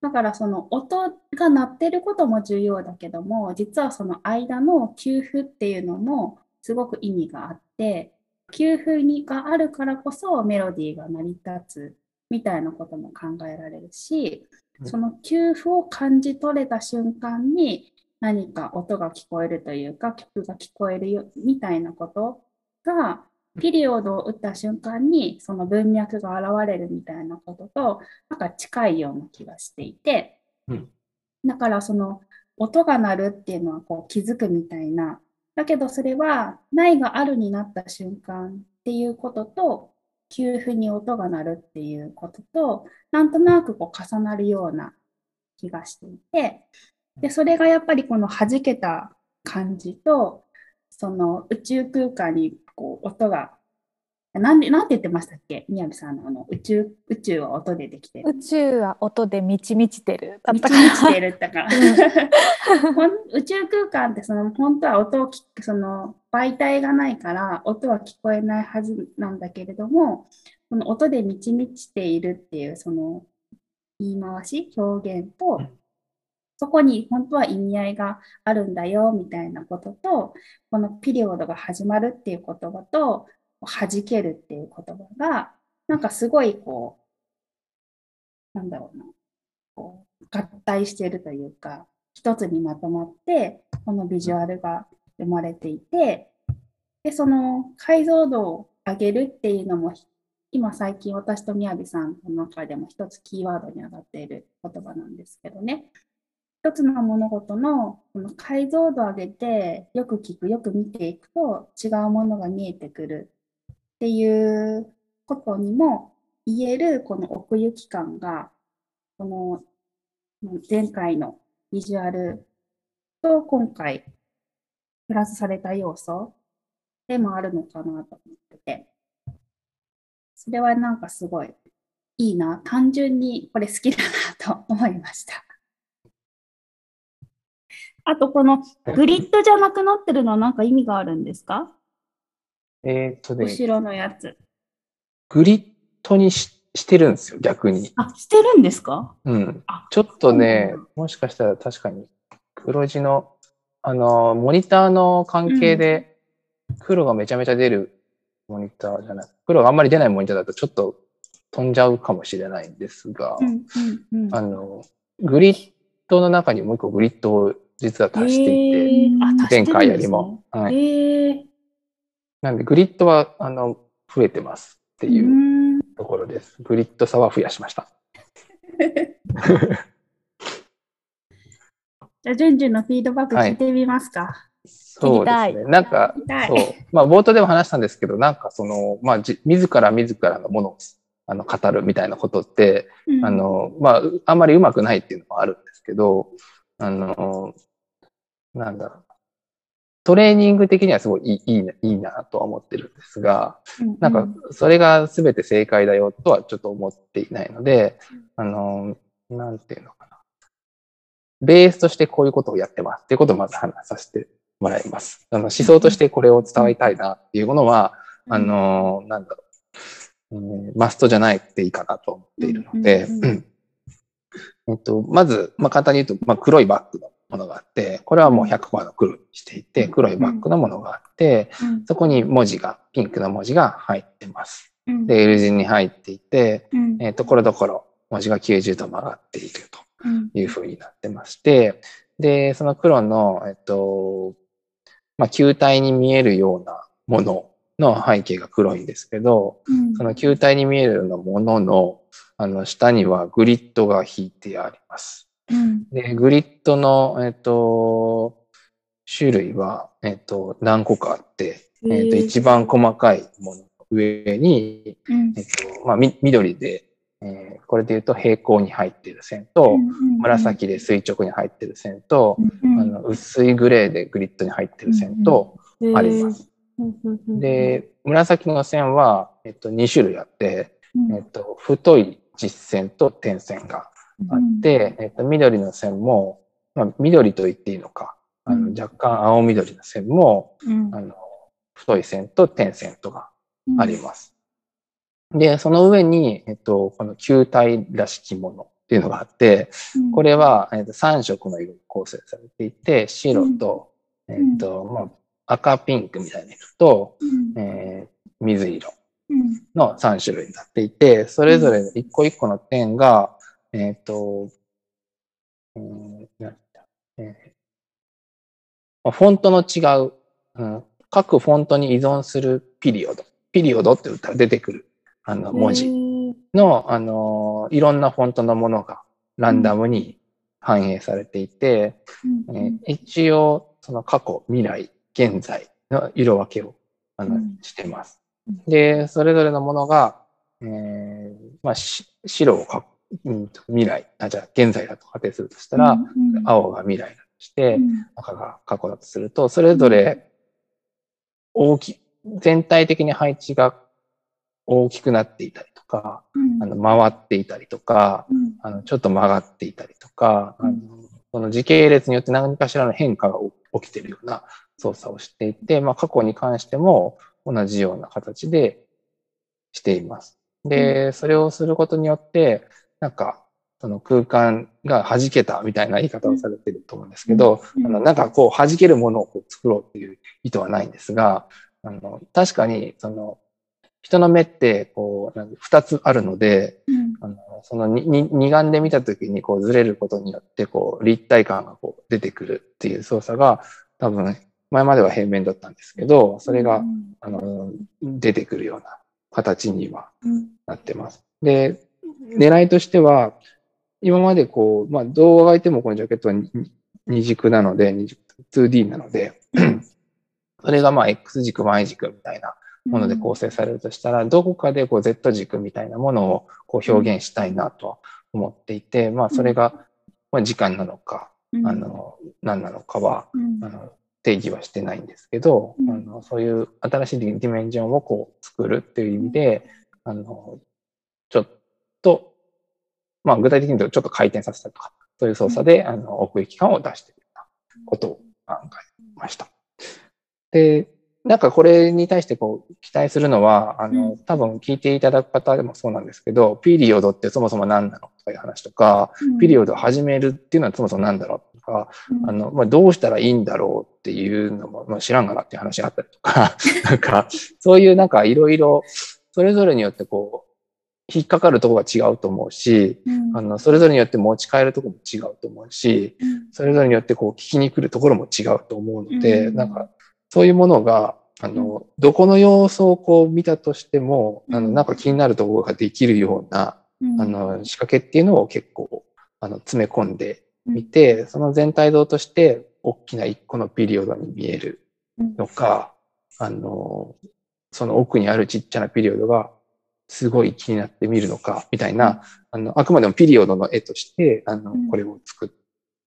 だからその音が鳴ってることも重要だけども実はその間の給付っていうのもすごく意味があって給付にがあるからこそメロディーが成り立つみたいなことも考えられるしうん。その給付を感じ取れた瞬間に何か音が聞こえるというか曲が聞こえるよみたいなことがピリオドを打った瞬間にその文脈が現れるみたいなこととなんか近いような気がしていて、うん。だからその音が鳴るっていうのはこう気づくみたいな。だけどそれはないがあるになった瞬間っていうことと給付に音が鳴るっていうこととなんとなくこう重なるような気がしていてでそれがやっぱりこの弾けた感じとその宇宙空間にこう音がなんでなんて言ってましたっけ？宮部さんのあの宇宙宇宙は音でできてる。宇宙は音で満ち満ちてる。満ち満ちてるだか。ら ほん宇宙空間ってその本当は音を聞くその媒体がないから音は聞こえないはずなんだけれどもこの音で満ち満ちているっていうその言い回し表現とうんそこに本当は意味合いがあるんだよみたいなことと、このピリオドが始まるっていう言葉と、弾けるっていう言葉が、なんかすごいこう、なんだろうな、こう合体してるというか、一つにまとまって、このビジュアルが生まれていて、で、その解像度を上げるっていうのも、今最近私とみやびさんの中でも一つキーワードに上がっている言葉なんですけどね。一つの物事のこの解像度を上げて、よく聞く、よく見ていくと違うものが見えてくる。っていうことにも言えるこの奥行き感が、この前回のビジュアルと今回プラスされた要素でもあるのかなと思ってて、それはなんかすごいいいな、単純にこれ好きだなと思いました。あと、このグリッドじゃなくなってるのは何か意味があるんですか？えっとね。後ろのやつ。グリッドにししてるんですよ、逆に。あ、してるんですか？うん。ちょっとね、もしかしたら確かに黒字の、あの、モニターの関係で黒がめちゃめちゃ出るモニターじゃない。黒があんまり出ないモニターだとちょっと飛んじゃうかもしれないんですが、うんうんうん、あの、グリッドの中にもう一個グリッドを実は足していて、えー、前回よりも。はい、えー、なんで、グリッドは、あの、増えてますっていうところです。グリッド差は増やしました。じゃあ、順々のフィードバック聞いてみますか。はいそうですね。なんか、そう。まあ、冒頭でも話したんですけど、なんかその、まあ、じ自ら自らのものをあの語るみたいなことって、うん、あの、まあ、あんまりうまくないっていうのもあるんですけど、あの、なんだろう。トレーニング的にはすごいいいいいな、いいなとは思ってるんですが、なんか、それが全て正解だよとはちょっと思っていないので、あの、なんていうのかな。ベースとしてこういうことをやってますっていうことをまず話させてもらいます。あの思想としてこれを伝わりたいなっていうものは、あの、なんだろう、うん、マストじゃないっていいかなと思っているので、えっと、まず、まあ、簡単に言うと、まあ、黒いバッグのものがあって、これはもう100%の黒にしていて、黒いバッグのものがあって、そこに文字が、ピンクの文字が入ってます。で、L 字に入っていて、えっと、ころどころ文字が90度曲がっているというふうになってまして、で、その黒の、えっと、まあ、球体に見えるようなものの背景が黒いんですけど、その球体に見えるようなものの、あの、下にはグリッドが引いてあります。うん、で、グリッドの、えっと、種類は、えっと、何個かあって、えっと、一番細かいものの上に、うん、えっと、まあ、み、緑で、えー、これで言うと平行に入っている線と、紫で垂直に入っている線と、あの薄いグレーでグリッドに入っている線とあります。で、紫の線は、えっと、2種類あって、えっと、太い実線と点線があって、えっと、緑の線も、まあ、緑と言っていいのか、あの若干青緑の線も、あの太い線と点線とかあります。で、その上に、えっと、この球体らしきものっていうのがあって、これは、えっと、3色の色に構成されていて、白と、えっと、まあ、赤ピンクみたいな色と、えー、水色の3種類になっていて、それぞれ一個一個の点が、えっ、ー、と、えーえー、フォントの違う、うん、各フォントに依存するピリオド、ピリオドって言ったら出てくるあの文字の、あの、いろんなフォントのものがランダムに反映されていて、うん、えー、一応、その過去、未来、現在の色分けをあの、してます。で、それぞれのものが、えー、まあ、白をか、うん、未来、あ、じゃあ現在だと仮定するとしたら、うん、青が未来だとして、赤が過去だとすると、それぞれ大き、全体的に配置が大きくなっていたりとか、あの回っていたりとか、あのちょっと曲がっていたりとか、あのその時系列によって何かしらの変化が起きているような操作をしていて、まあ、過去に関しても同じような形でしています。で、それをすることによって、なんか、その空間が弾けたみたいな言い方をされてると思うんですけど、うん。あのなんかこう弾けるものをこう作ろうっていう意図はないんですが、あの確かにその人の目ってこうなんか二つあるので、うん。あのそのにに二眼で見たときにこうずれることによってこう立体感がこう出てくるっていう操作が多分前までは平面だったんですけど、それがあの出てくるような形にはうん。なってます。で、狙いとしては、今までこう、まあ動画がいてもこのジャケットはに二軸なので、二軸 2D なので、それがまあ X 軸、Y 軸みたいなもので構成されるとしたら、どこかでこう Z 軸みたいなものをこう表現したいなと思っていて、まあそれがまあ時間なのか、うん。あの、何なのかは、うん。あの定義はしてないんですけど、うん。あのそういう新しいディメンジョンをこう作るっていう意味で、あの、ちょっと、まあ具体的に言うとちょっと回転させたりとか、そういう操作で、あの奥行き感を出しているようなことを考えました。で、なんかこれに対してこう期待するのは、あの、多分聞いていただく方でもそうなんですけど、ピリオドってそもそも何なのとかいう話とか、ピリオドを始めるっていうのはそもそも何だろうとか、あの、まあ、どうしたらいいんだろうっていうのも、まあ、知らんがなっていう話があったりとか、なんか、そういうなんかいろいろ、それぞれによってこう、引っかかるところが違うと思うし、うん。あの、それぞれによって持ち帰るところも違うと思うし、うん。それぞれによってこう聞きに来るところも違うと思うので、うん。なんか、そういうものが、あの、どこの様子をこう見たとしても、あの、うん。なんか気になるところができるような、うん。あの、仕掛けっていうのを結構、あの、詰め込んでみて、その全体像として、大きな一個のピリオドに見えるうん。のか、あの、その奥にあるちっちゃなピリオドが、すごい気になって見るのか、みたいな、あの、あくまでもピリオドの絵として、あのうん、これを作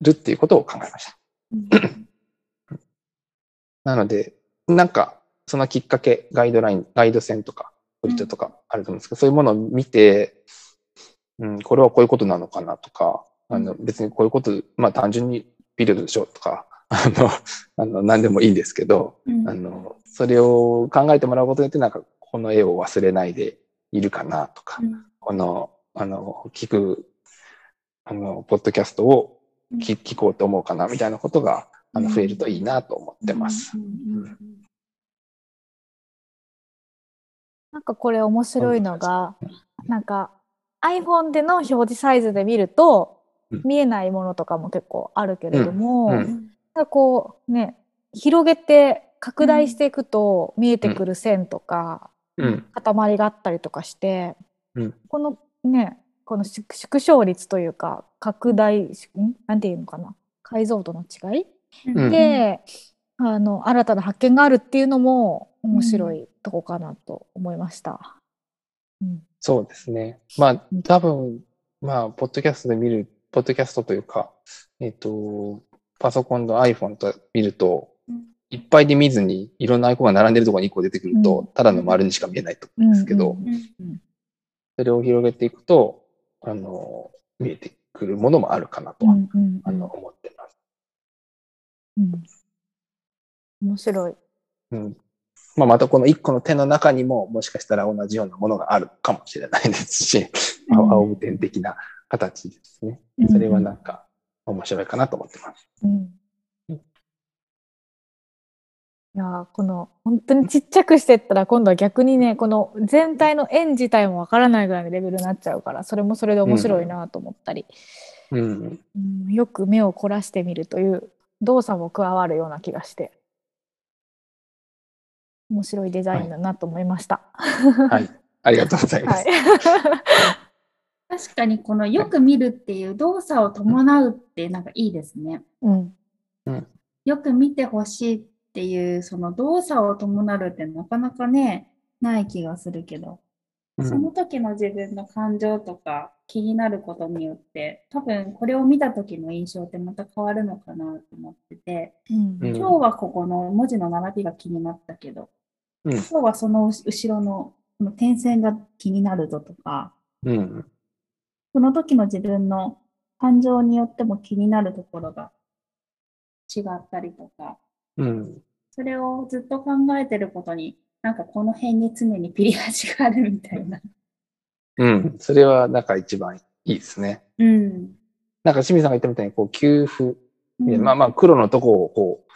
るっていうことを考えました。うん。なので、なんか、そのきっかけ、ガイドライン、ガイド線とか、ポリットとかあると思うんですけど、そういうものを見て、うん、これはこういうことなのかなとか、あの、別にこういうこと、まあ単純にピリオドでしょとか、あの、あの、何でもいいんですけど、うん。あの、それを考えてもらうことによって、なんか、この絵を忘れないでいるかなとか、この、あの、聞く、あの、ポッドキャストを聞聞こうと思うかな、みたいなことが、あの、増えるといいなと思ってます。うんうんなんかこれ面白いのが、なんか iPhone での表示サイズで見るとうん見えないものとかも結構あるけれども、うん。うん。なんかこうね、広げて拡大していくと見えてくる線とか、うん。塊があったりとかして、うん。このね、この縮縮小率というか拡大、ん？なんていうのかな、解像度の違い？うん。で、あの新たな発見があるっていうのも面白いとこかなと思いました。うん。そうですね。まあ、多分、まあ、ポッドキャストで見る、ポッドキャストというか、えっ、と、パソコンと iPhone と見ると、うんいっぱいで見ずに、いろんなアイコンが並んでるところに1個出てくると、うんただの丸にしか見えないと思うんですけど、それを広げていくと、あの、見えてくるものもあるかなとは、あの、思ってます。うん面白い。うん。まあ、またこの1個の手の中にも、もしかしたら同じようなものがあるかもしれないですし、うん青青点的な形ですね。それはなんか面白いかなと思ってます。うんいやーこの本当にちっちゃくしてったら今度は逆にねこの全体の円自体もわからないぐらいのレベルになっちゃうからそれもそれで面白いなと思ったり、うん。うんよく目を凝らしてみるという動作も加わるような気がして面白いデザインだなと思いました。はい。ありがとうございまはいす。確かにこのよく見るっていう動作を伴うってなんかいいですね。うん。よく見てほしいっていうその動作を伴うってなかなかね、ない気がするけど、うん。その時の自分の感情とか気になることによって、多分これを見た時の印象ってまた変わるのかなと思ってて、うん。うん。今日はここの文字の並びが気になったけど、うん。今日はその後ろのこの点線が気になるぞとか、うん。その時の自分の感情によっても気になるところが違ったりとか、うん。それをずっと考えてることに、なんかこの辺に常にピリ味があるみたいな。うん。それはなんか一番いいですね。うん。なんか清水さんが言ったみたいに、こう、給付、うんまあまあ、黒のとこをこう、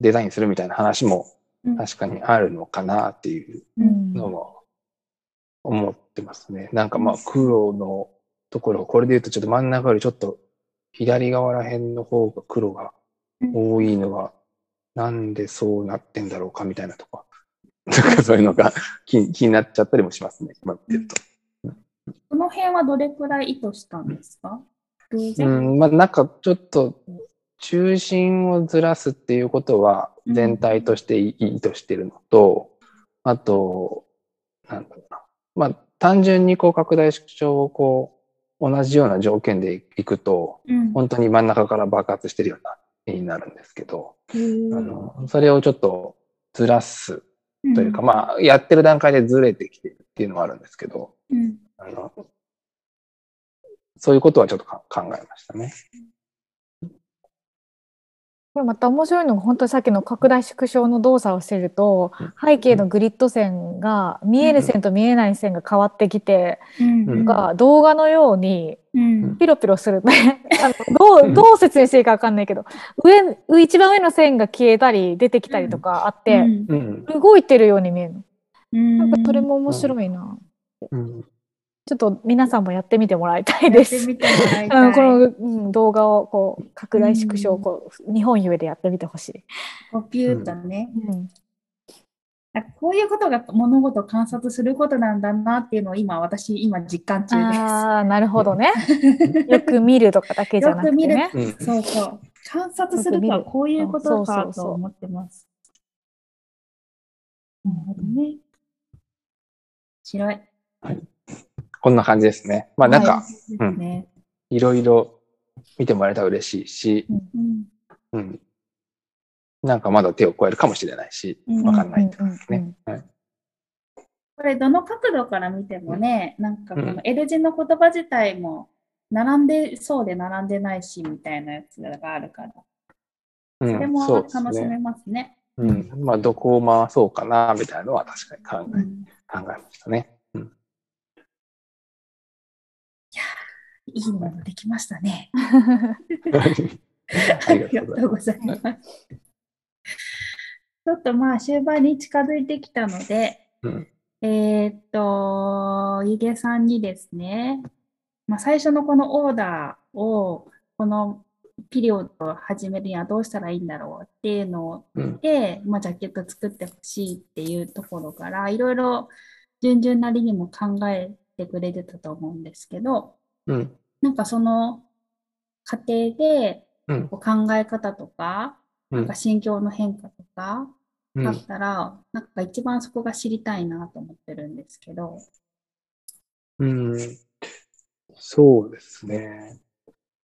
デザインするみたいな話もうん確かにあるのかなっていううんのも思ってますね。なんかまあ、黒のところ、これで言うとちょっと真ん中よりちょっと左側ら辺の方が黒が多いのが、なんでそうなってんだろうかみたいなとか、なんかそういうのが気気になっちゃったりもしますね。今見てると。この辺はどれくらい意図したんですか？偶う然、ん、まあなんかちょっと中心をずらすっていうことはうん全体として意図してるのと、あと、なんだろうな。まあ単純にこう拡大縮小をこう同じような条件でいくと、うん。本当に真ん中から爆発してるような絵になるんですけど、あの、それをちょっとずらすというか、ん。まあやってる段階でずれてきてるっていうのはあるんですけど、うん。あの、そういうことはちょっとか考えましたね。これまた面白いのが本当にさっきの拡大縮小の動作をしてるとうん。背景のグリッド線が見える線と見えない線が変わってきて、うん。なんか動画のようにうん。ピロピロする。ね あのどうどう説明していいか分かんないけど上一番上の線が消えたり出てきたりとかあって、うん。動いてるように見えるの。うん。なんかそれも面白いな。うん。ちょっと皆さんもやってみてもらいたいやです。この、うん、動画をこう拡大縮小をこう日本ゆえでやってみてほしい。こうピューッとね、うんあこういうことが物事を観察することなんだなっていうのを今私今実感中です。ああなるほどね。よく見るとかだけじゃなくてね。うん。そうそう。観察するとはこういうことかと思ってます。なるほどね。白い。こんな感じですね。まあなんか、はいですね。いろいろ見てもらえたら嬉しいし、うんうん。なんかまだ手を加えるかもしれないし、うんわかんないってうんうんうん感じですね。はい。これどの角度から見てもね、なんかこうんの L 字の言葉自体も並んでそうで並んでないしみたいなやつがあるから、うんそれも。楽しめますね。うん。まあどこを回そうかな、みたいなのは確かに考え、うん考えましたね。いいものできましたね。あ ありがとうございます。ちょっとまあ終盤に近づいてきたので、うんえーっと、ゆげさんにですね、まあ、最初のこのオーダーを、このピリオドを始めるにはどうしたらいいんだろうっていうのうん。で、まあ、ジャケット作ってほしいっていうところから、いろいろ順々なりにも考えてくれてたと思うんですけど、うん。なんかその過程で考え方とか、うんなんか。心境の変化とかうんあったら、なんか一番そこが知りたいなと思ってるんですけど。うん。そうですね。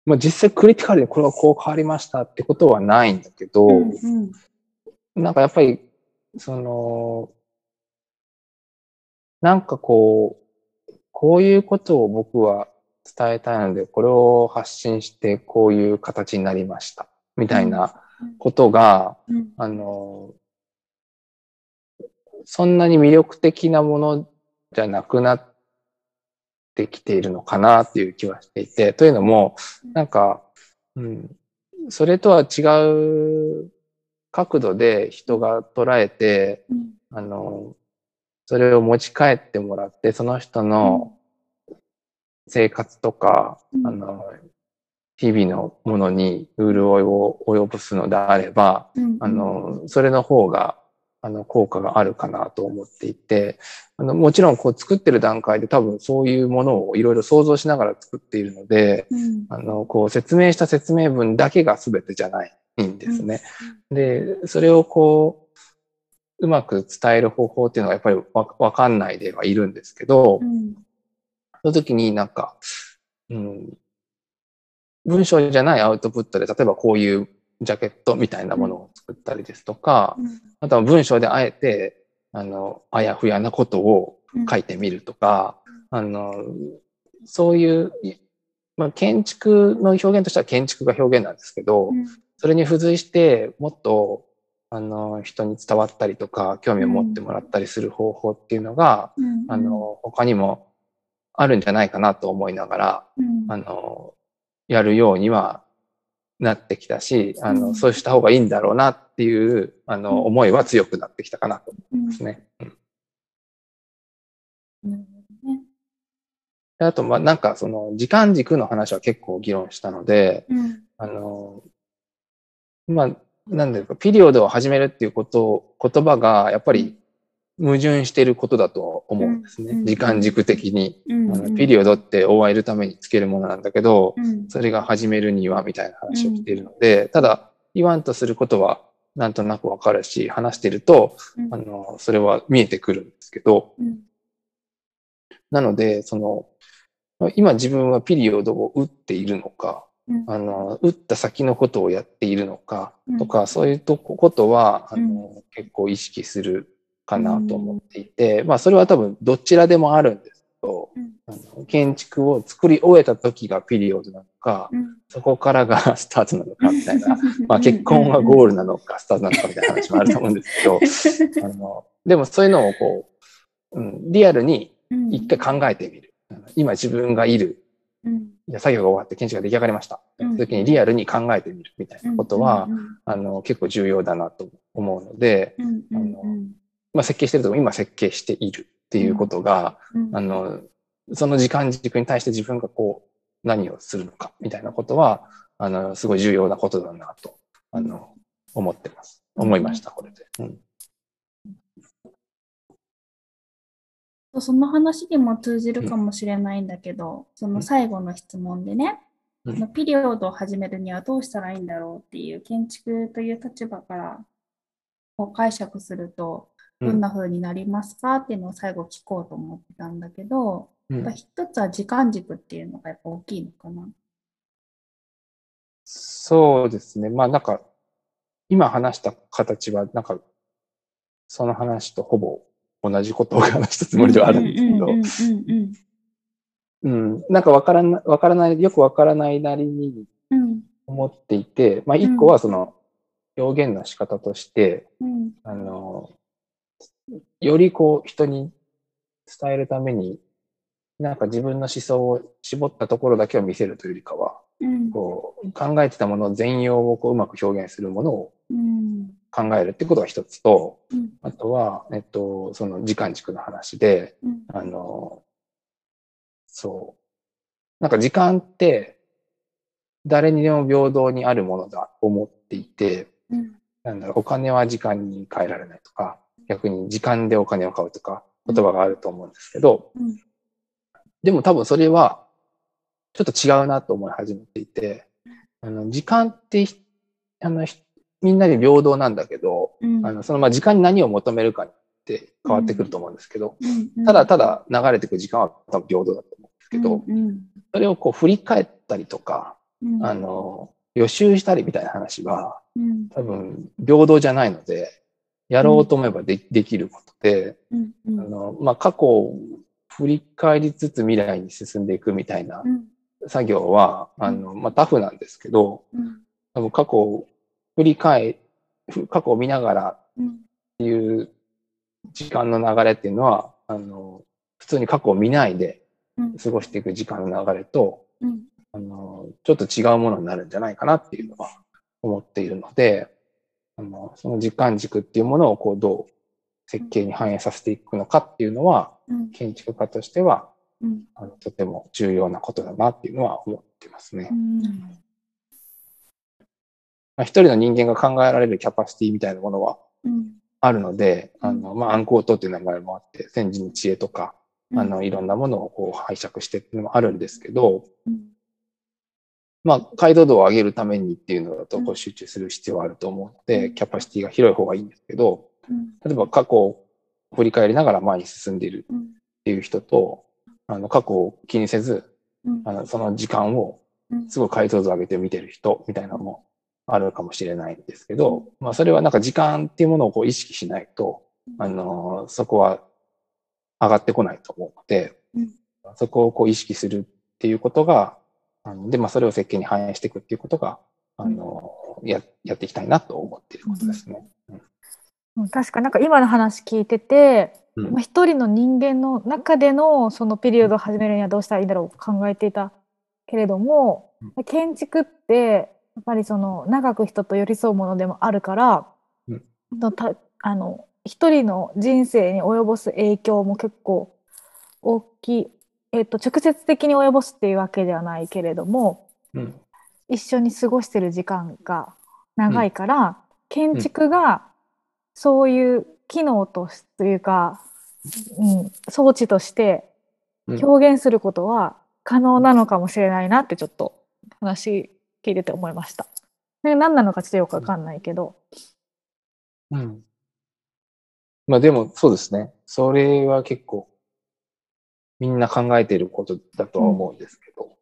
まあ実際クリティカルでこれはこう変わりましたってことはないんだけど、うんうんなんかやっぱり、その、なんかこう、こういうことを僕は伝えたいので、これを発信してこういう形になりました。みたいなことが、うん。あの、そんなに魅力的なものじゃなくなってきているのかなっていう気はしていて、というのも、なんか、うん、それとは違う角度で人が捉えて、うん。あの、それを持ち帰ってもらって、その人の生活とか、うん。あの、日々のものに潤いを及ぼすのであれば、うんあの、それの方が、あの、効果があるかなと思っていて、あの、もちろんこう作ってる段階で多分そういうものをいろいろ想像しながら作っているので、うん。あの、こう説明した説明文だけが全てじゃないんですね。で、それをこう、うまく伝える方法っていうのがやっぱりわわかんないではいるんですけど、うんその時になんか、うん、文章じゃないアウトプットで、例えばこういうジャケットみたいなものを作ったりですとか、あとは文章であえて、あの、あやふやなことを書いてみるとか、あの、そういう、いまあ、建築の表現としては建築が表現なんですけど、うん。それに付随してもっと、あの、人に伝わったりとか、興味を持ってもらったりする方法っていうのが、うん。あの、他にもあるんじゃないかなと思いながら、うん。あの、やるようにはなってきたし、あの、うん。そうした方がいいんだろうなっていう、あうん。の、思いは強くなってきたかなと思いますね。うん。あと、まあ、なんか、その、時間軸の話は結構議論したので、うん。あの、まあ、なんだろうか、ピリオドを始めるっていうこと、言葉が、やっぱり矛盾していることだと思うんですね。うん時間軸的に。うん。あのピリオドって終えるためにつけるものなんだけど、うん。それが始めるにはみたいな話をしているので、ただ言わんとすることはなんとなくわかるし、話してると、うんあの、それは見えてくるんですけど、うん。なので、その、今自分はピリオドを打っているのか、うんあの、打った先のことをやっているのかとうか、そういうとこことは、あうの、結構意識するかなと思っていて、まあ、それは多分どちらでもあるんですけど、うんあの建築を作り終えた時がピリオドなのか、うん。そこからがスタートなのかみたいな、まあ、結婚がゴールなのか、スタートなのかみたいな話もあると思うんですけど、あの、でもそういうのをこう、うん、リアルにうん一回考えてみる。あの今自分がいる、うん。じゃあ作業が終わって建築が出来上がりました。うん時にリアルに考えてみるみたいなことは、あの、結構重要だなと思うので、うん、うん、うん。まあ、設計してるとこ今設計しているっていうことが、うんあの、その時間軸に対して自分がこう、何をするのかみたいなことは、あの、すごい重要なことだなと、あの、思ってます。思いました、これで。うん。その話にも通じるかもしれないんだけど、その最後の質問でね、うんピリオドを始めるにはどうしたらいいんだろうっていう建築という立場からこう解釈するとどんな風になりますかっていうのを最後聞こうと思ってたんだけど、うん。やっぱ一つは時間軸っていうのがやっぱ大きいのかな。そうですね。まあなんか、今話した形は、なんか、その話とほぼ同じことを話したつもりではあるんですけど、うんうんうんうんうん、なんかわからな、わからない、よくわからないなりにうん。思っていて、まあ一個はその表現の仕方として、うん。あの、よりこう人に伝えるために、なんか自分の思想を絞ったところだけを見せるというよりかは、うん。こう考えてたもの、全容をこううまく表現するものをうん。考えるってことが一つと、うん。あとは、えっと、その時間軸の話で、うん。あの、そう。なんか時間って、誰にでも平等にあるものだと思っていて、うん。なんだろう、お金は時間に変えられないとか、逆に時間でお金を買うとか、言葉があると思うんですけど、うん。でも多分それは、ちょっと違うなと思い始めていて、あの、時間ってひ、あの、ひみんなに平等なんだけど、うん。あの、その、まあ、時間に何を求めるかって変わってくると思うんですけど、うん。ただただ流れていく時間は多分平等だと思うんですけど、うん。それをこう振り返ったりとか、うん。あの、予習したりみたいな話は、うん。多分平等じゃないので、やろうと思えばでできることで、うんうん。あの、まあ、過去を振り返りつつ未来に進んでいくみたいなうん。作業は、あの、まあ、タフなんですけど、うん。多分過去を振り返、ふ過去を見ながらうん。っていう時間の流れっていうのは、あの、普通に過去を見ないでうん。過ごしていく時間の流れと、うん。あの、ちょっと違うものになるんじゃないかなっていうのは思っているので、あの、その時間軸っていうものをこうどう設計に反映させていくのかっていうのは、うん。建築家としては、うん。あのとても重要なことだなっていうのは思ってますね。うん。まあ、一人の人間が考えられるキャパシティみたいなものはうん。あるので、うん。あの、まあ、アンコートっていう名前もあって、先人の知恵とか、うん。あの、いろんなものをこう拝借してっていうのもあるんですけど、うんまあ、解像度を上げるためにっていうのだと、うん。こう集中する必要はあると思うので、うん。キャパシティが広い方がいいんですけど、うん。例えば過去を振り返りながら前に進んでいるうん。っていう人と、あの、過去を気にせず、うん。あの、その時間をうん。すごい解像度を上げて見てる人みたいなのもあるかもしれないんですけど、まあそれはなんか時間っていうものをこう意識しないと、あの、そこは上がってこないと思うので、うん。そこをこう意識するっていうことが、あので、まあそれを設計に反映していくっていうことが、あの、や、やっていきたいなと思っていることですね。うん。うん確かなんか今の話聞いてて、うん。まあ、一人の人間の中でのそのピリオドを始めるにはどうしたらいいんだろう考えていたけれども、建築ってやっぱりその長く人と寄り添うものでもあるから、うん。のたあの一人の人生に及ぼす影響も結構大きい、えっと直接的に及ぼすっていうわけではないけれどもうん。一緒に過ごしてる時間が長いから、建築がそういう機能としというか、うん、装置としてうん表現することは可能なのかもしれないなってちょっと話聞いてて思いました。ね何なのかちょっとよくわかんないけど。うん。まあでも、そうですね。それは結構、みんな考えていることだとは思うんですけど、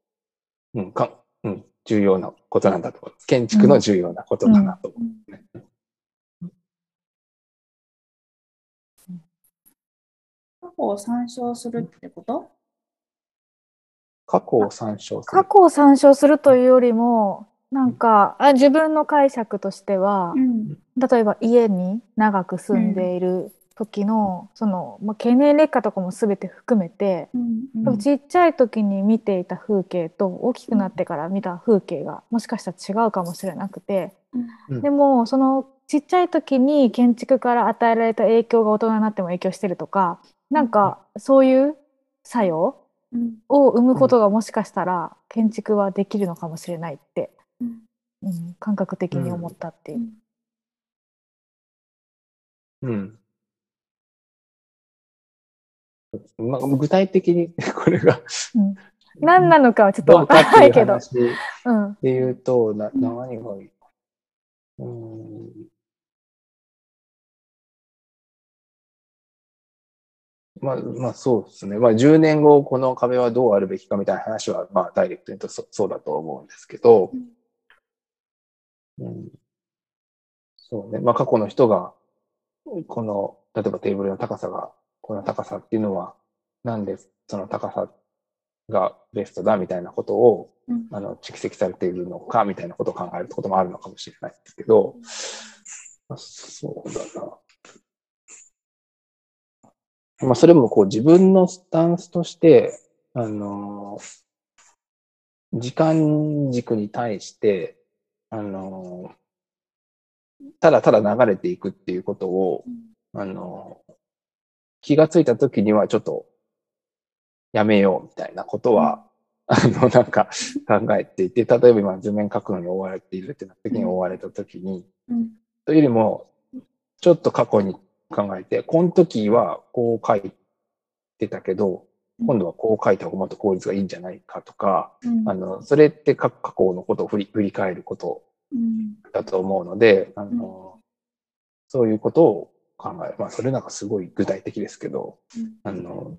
うん、か、うん、重要なことなんだと思います。建築の重要なことかなと思う、ね過去を参照するってこと？過去を参照す過る。去を参照するというよりも、なんか、あ自分の解釈としては、ん。例えば家に長く住んでいる時の、その、まあ、経年劣化とかも全て含めて、うんちっちゃい時に見ていた風景と大きくなってから見た風景がもしかしたら違うかもしれなくて、うん。でもそのちっちゃい時に建築から与えられた影響が大人になっても影響してるとかなんかそういう作用うん。を生むことがもしかしたら建築はできるのかもしれないって、うん。うん、感覚的に思ったっていう。うん。まあ、具体的に これがうん何なのかはちょっとわどうかからってないけど。いう話うと、な、何がいい？のうーん。まあ、まあそうですね。まあ10年後この壁はどうあるべきかみたいな話は、まあダイレクトに言うとそそうだと思うんですけど、うん、そうね。まあ過去の人が、この、例えばテーブルの高さが、この高さっていうのは、なんでその高さがベストだみたいなことを、うん。あの、蓄積されているのかみたいなことを考えることもあるのかもしれないですけど、まあ、そうだな。まあ、それもこう自分のスタンスとして、あの、時間軸に対して、あの、ただただ流れていくっていうことを、あの、気がついた時にはちょっとやめようみたいなことは、あの、なんか考えていて、例えば今図面描くのに追われているってなった時に追われた時に、うん。というよりも、ちょっと過去に考えて、この時はこう書いてたけど、今度はこう書いた方がもっと効率がいいんじゃないかとか、うん。あの、それって過過去のことを振り振り返ることうん。だと思うので、あの、そういうことを考える。まあ、それなんかすごい具体的ですけど、うん。あの、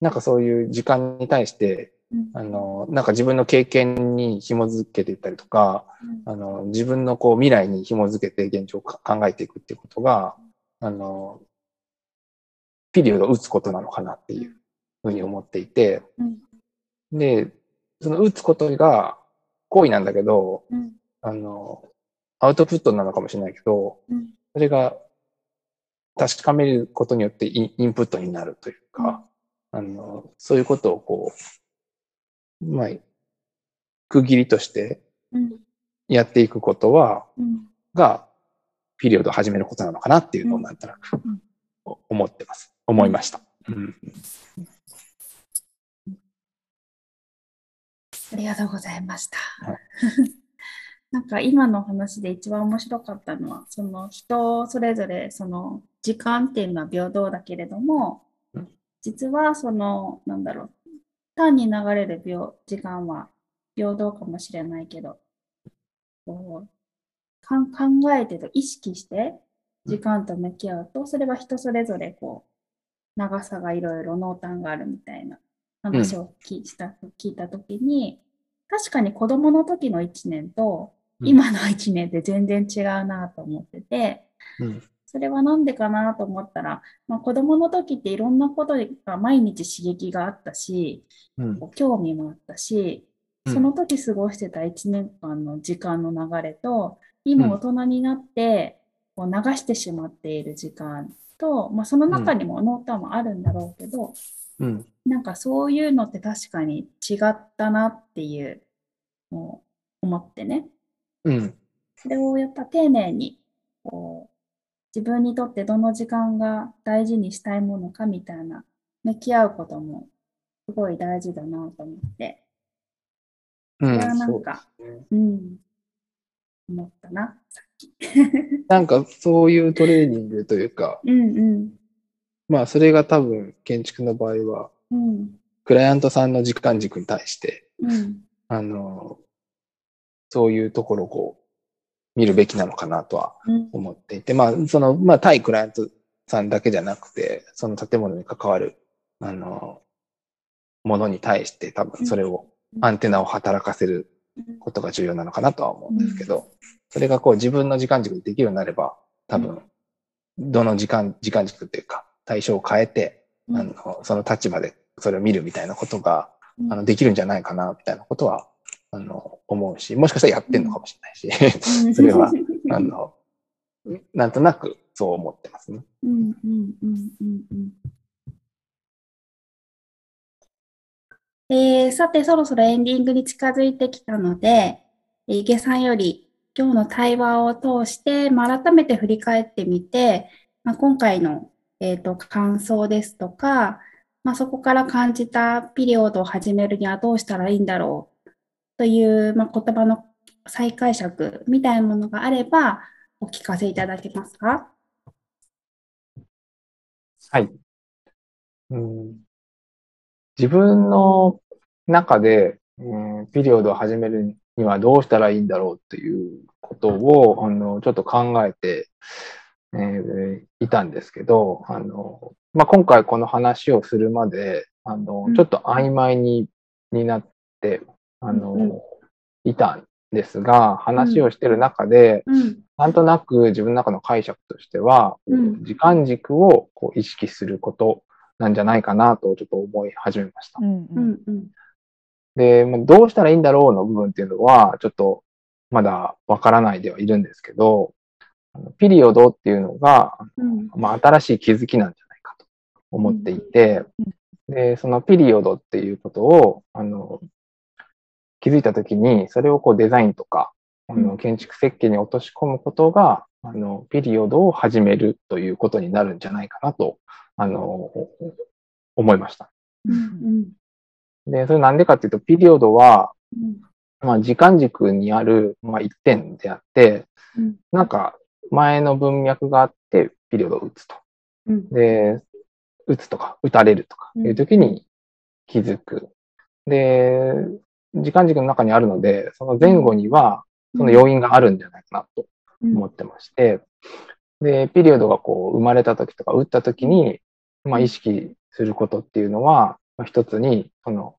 なんかそういう時間に対して、うん。あの、なんか自分の経験に紐づけていったりとか、あの、自分のこう未来に紐づけて現状をか考えていくっていうことが、あの、ピリオドを打つことなのかなっていうふうに思っていて、うん。で、その打つことが行為なんだけど、うん。あの、アウトプットなのかもしれないけど、うん。それが確かめることによってインプットになるというか、あの、そういうことをこう、まあ、区切りとしてうん。やっていくことは、うん。が、ピリオドを始めることなのかなっていうのをなんとなくうん。思ってます。思いました。うん。ありがとうございました。はい。なんか今の話で一番面白かったのは、その人それぞれその時間っていうのは平等だけれどもうん、実はその、なんだろう、単に流れる秒時間は平等かもしれないけど、こう考えてと意識して時間と向き合うと、それは人それぞれこう長さがいろいろ濃淡があるみたいな話を聞いした聞いたときに、確かに子供の時の1年とうん。今の1年って全然違うなと思ってて、うんそれはなんでかなと思ったら、まあ、子供の時っていろんなことが毎日刺激があったし、うん興味もあったし、うんその時過ごしてた1年間の時間の流れと、今大人になってこう流してしまっている時間と、まあ、その中にも濃淡もあるんだろうけど、うん。なんかそういうのって確かに違ったなっていうのを思ってね。うん。それをやっぱ丁寧にこう自分にとってどの時間が大事にしたいものかみたいな向き合うこともすごい大事だなと思って、うん。それはなんか、ですね。うん、思ったな、さっき。なんかそういうトレーニングというか、うん。うん。まあそれが多分建築の場合は、うん。クライアントさんの時間軸に対して、うん。あの、そういうところをこう、見るべきなのかなとはうん。思っていて、まあ、その、まあ、対クライアントさんだけじゃなくて、その建物に関わる、あの、ものに対して多分それを、アンテナを働かせることが重要なのかなとは思うんですけど、それがこう自分の時間軸でできるようになれば、多分、どの時間、時間軸というか、対象を変えて、うん。あの、その立場でそれを見るみたいなことが、うん。あの、できるんじゃないかな、みたいなことは、あの、思うし、もしかしたらやってんのかもしれないし、それは、あの、なんとなくそう思ってますね。うんうんうんうんうん。えーさて、そろそろエンディングに近づいてきたので、えー、池さんより今日の対話を通して、まあ、改めて振り返ってみて、まあ、今回の、えーと感想ですとか、まあ、そこから感じたピリオドを始めるにはどうしたらいいんだろうという、まあ、言葉の再解釈みたいなものがあれば、お聞かせいただけますか？はい。うん、自分の中で、うん、ピリオドを始めるにはどうしたらいいんだろうっていうことを、あの、ちょっと考えて、えーいたんですけど、あの、まあ、今回この話をするまで、あのう、ん。ちょっと曖昧に、になって、あの、いたんですが、話をしてる中で、うん。なんとなく自分の中の解釈としては、うん。時間軸をこう意識することなんじゃないかなとちょっと思い始めました。で、まあどうしたらいいんだろうの部分っていうのは、ちょっとまだわからないではいるんですけど、あのピリオドっていうのが、うん。まあ、新しい気づきなんじゃないかと思っていて、で、そのピリオドっていうことを、あの、気づいたときに、それをこうデザインとか、あうんの、建築設計に落とし込むことが、あの、ピリオドを始めるということになるんじゃないかなと、あの、思いました。うんで、それなんでかっていうと、ピリオドは、うんまあ、時間軸にある、まあ、一点であって、うんなんか、前の文脈があって、ピリオドを打つと。うんで、打つとか、打たれるとかいう時に気づく。で、時間軸の中にあるので、その前後には、その要因があるんじゃないかなと思ってまして、で、ピリオドがこう生まれた時とか打った時に、まあ意識することっていうのは、まあ、一つに、その、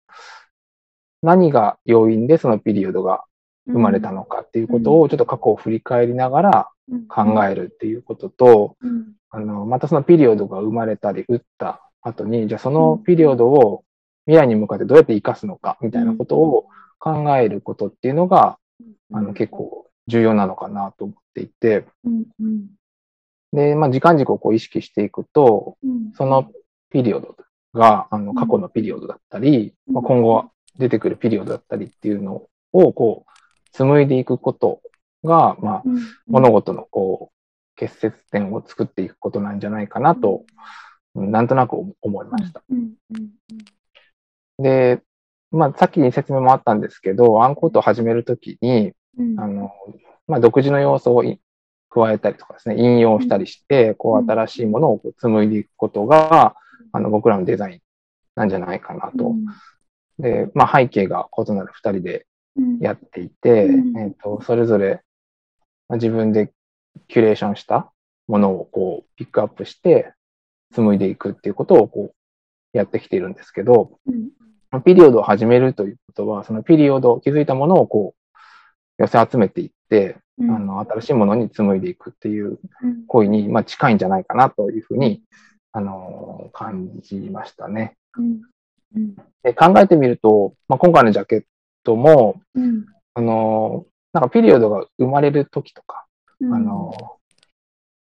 何が要因でそのピリオドが生まれたのかっていうことをちょっと過去を振り返りながら考えるっていうことと、うん。あの、またそのピリオドが生まれたり打った後に、じゃあそのピリオドを未来に向かってどうやって活かすのかみたいなことを考えることっていうのが、あの、結構重要なのかなと思っていて、うんうんで、まあ時間軸をこう意識していくと、うん。そのピリオドが、あの、過去のピリオドだったり、うん。まあ、今後出てくるピリオドだったりっていうのを、こう、紡いでいくことが、まあ、うん。物事のこう、結節点を作っていくことなんじゃないかなと、うんなんとなく思いました。うんうんで、まあ、さっき説明もあったんですけど、アンコートを始めるときに、うん。あの、まあ、独自の要素をい加えたりとかですね、引用したりして、こう、新しいものをこう紡いでいくことが、あの、僕らのデザインなんじゃないかなと。で、まあ、背景が異なる二人でうん。やっていて、うん。えっ、と、それぞれ、まあ自分でキュレーションしたものをこう、ピックアップして、紡いでいくっていうことをこう、やってきているんですけど、うんピリオドを始めるということは、そのピリオド、気づいたものをこう、寄せ集めていって、うん。あの、新しいものに紡いでいくっていううん。行為に、まあ、近いんじゃないかなというふうに、あの、感じましたね。うん。うん。で考えてみると、まあ、今回のジャケットも、うん。あの、なんかピリオドが生まれる時とか、うん。あの、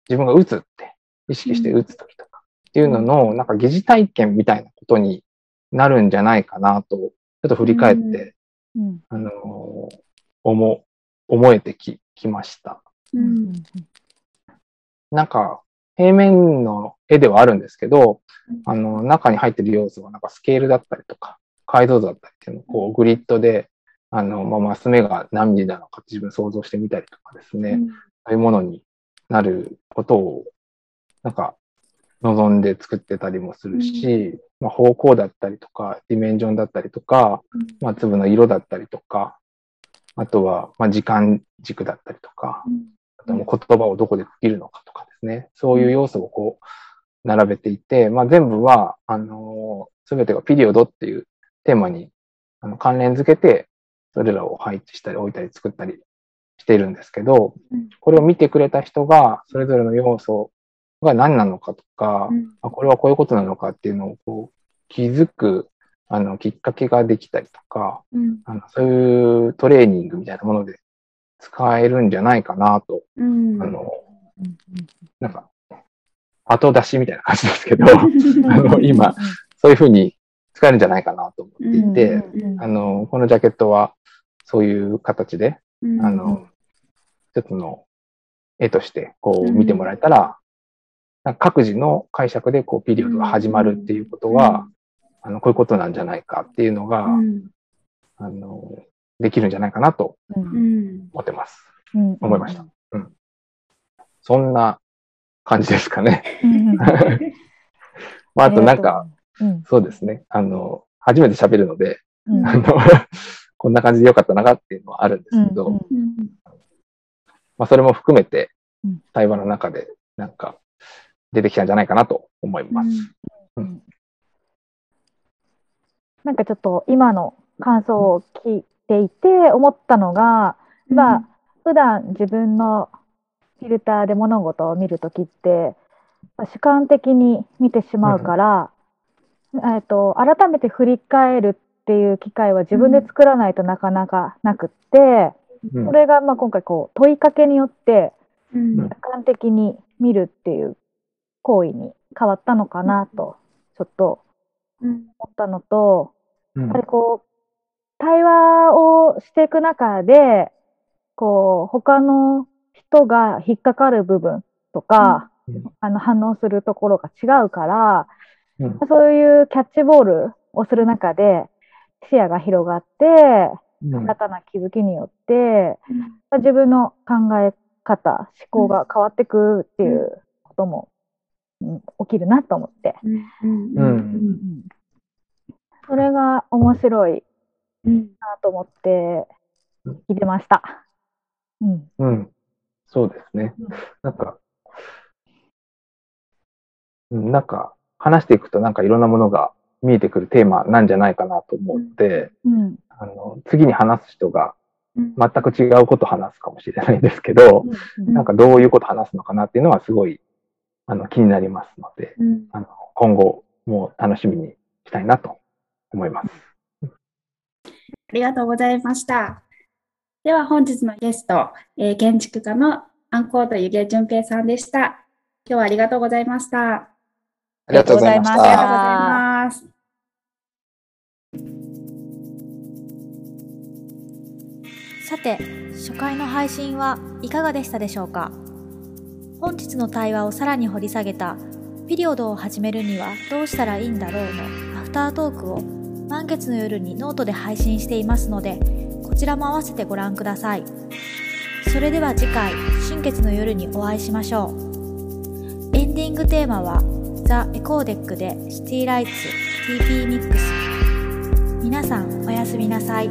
自分が打つって意識して打つ時とか、っていうのの、なんか疑似体験みたいなことになるんじゃないかなと、ちょっと振り返って、うん。あのー思、思えてき、きました。うん。なんか、平面の絵ではあるんですけどうん、あの、中に入ってる要素は、なんかスケールだったりとか、解像度だったりっていうのを、こう、グリッドで、あの、まあ、マス目が何ミリなのかって自分想像してみたりとかですね、そういうものになることを、なんか、望んで作ってたりもするし、まあ、方向だったりとか、ディメンジョンだったりとか、うん。まあ、粒の色だったりとか、あとは、まあ、時間軸だったりとか、あともう言葉をどこで区切るのかとかですね、そういう要素をこう、並べていて、まあ、全部は、あのすべてがピリオドっていうテーマにあの関連づけて、それらを配置したり置いたり作ったりしているんですけどうん、これを見てくれた人が、それぞれの要素が何なのかとか、あこれはこういうことなのかっていうのをこう気づくあのきっかけができたりとか、あのそういうトレーニングみたいなもので使えるんじゃないかなと、あの、なんか、後出しみたいな感じですけど、あの今、そういうふうに使えるんじゃないかなと思っていて、あの、このジャケットはそういう形で、あの、一つの絵としてこう見てもらえたら、各自の解釈でこうピリオドが始まるっていうことは、あの、こういうことなんじゃないかっていうのが、あの、できるんじゃないかなと思ってます。思いました。うん。そんな感じですかね。まあ、あとなんか、、うんそうですね。あの、初めて喋るので、うんあの、こんな感じでよかったなっていうのはあるんですけど、うんまあ、それも含めてうん、対話の中で、なんか、出てきたんじゃないかなと思います。なんかちょっと今の感想を聞いていて思ったのが、まあ、普段自分のフィルターで物事を見るときって、まあ主観的に見てしまうから、えっと、改めて振り返るっていう機会は自分で作らないとなかなかなくって、うん。それがまあ今回こう問いかけによってうん。客観的に見るっていう行為に変わったのかなと、ちょっとうん思ったのと、うん。やっぱりこう、対話をしていく中で、こう、他の人が引っかかる部分とか、うん。あの、反応するところが違うから、うん。そういうキャッチボールをする中で、視野が広がって、うん。新たな気づきによって、自分の考え方、思考が変わっていくっていうことも、うん起きるなと思って。うんうんそれが面白いうんなと思って聞いてました。うん。うん。そうですねうん。なんか、うんなんか、話していくとなんかいろんなものが見えてくるテーマなんじゃないかなと思って、うん。あの、次に話す人がうん全く違うことを話すかもしれないですけど、うんなんかどういうことを話すのかなっていうのはすごい、あの、気になりますので、うんあの、今後も楽しみにしたいなと思います。ありがとうございました。では本日のゲスト、えー建築家のUNQUOTE 弓削淳平さんでした。今日はありがとうございました。ありがとうございました。ありがとうございます。さて初回の配信はいかがでしたでしょうか？本日の対話をさらに掘り下げた「ピリオドを始めるにはどうしたらいいんだろう」の。アフタートークを。満月の夜にノートで配信していますのでこちらも合わせてご覧ください。それでは次回新月の夜にお会いしましょう。エンディングテーマは「ザ・エコーデック」で City Lights TP Mix皆さんおやすみなさい。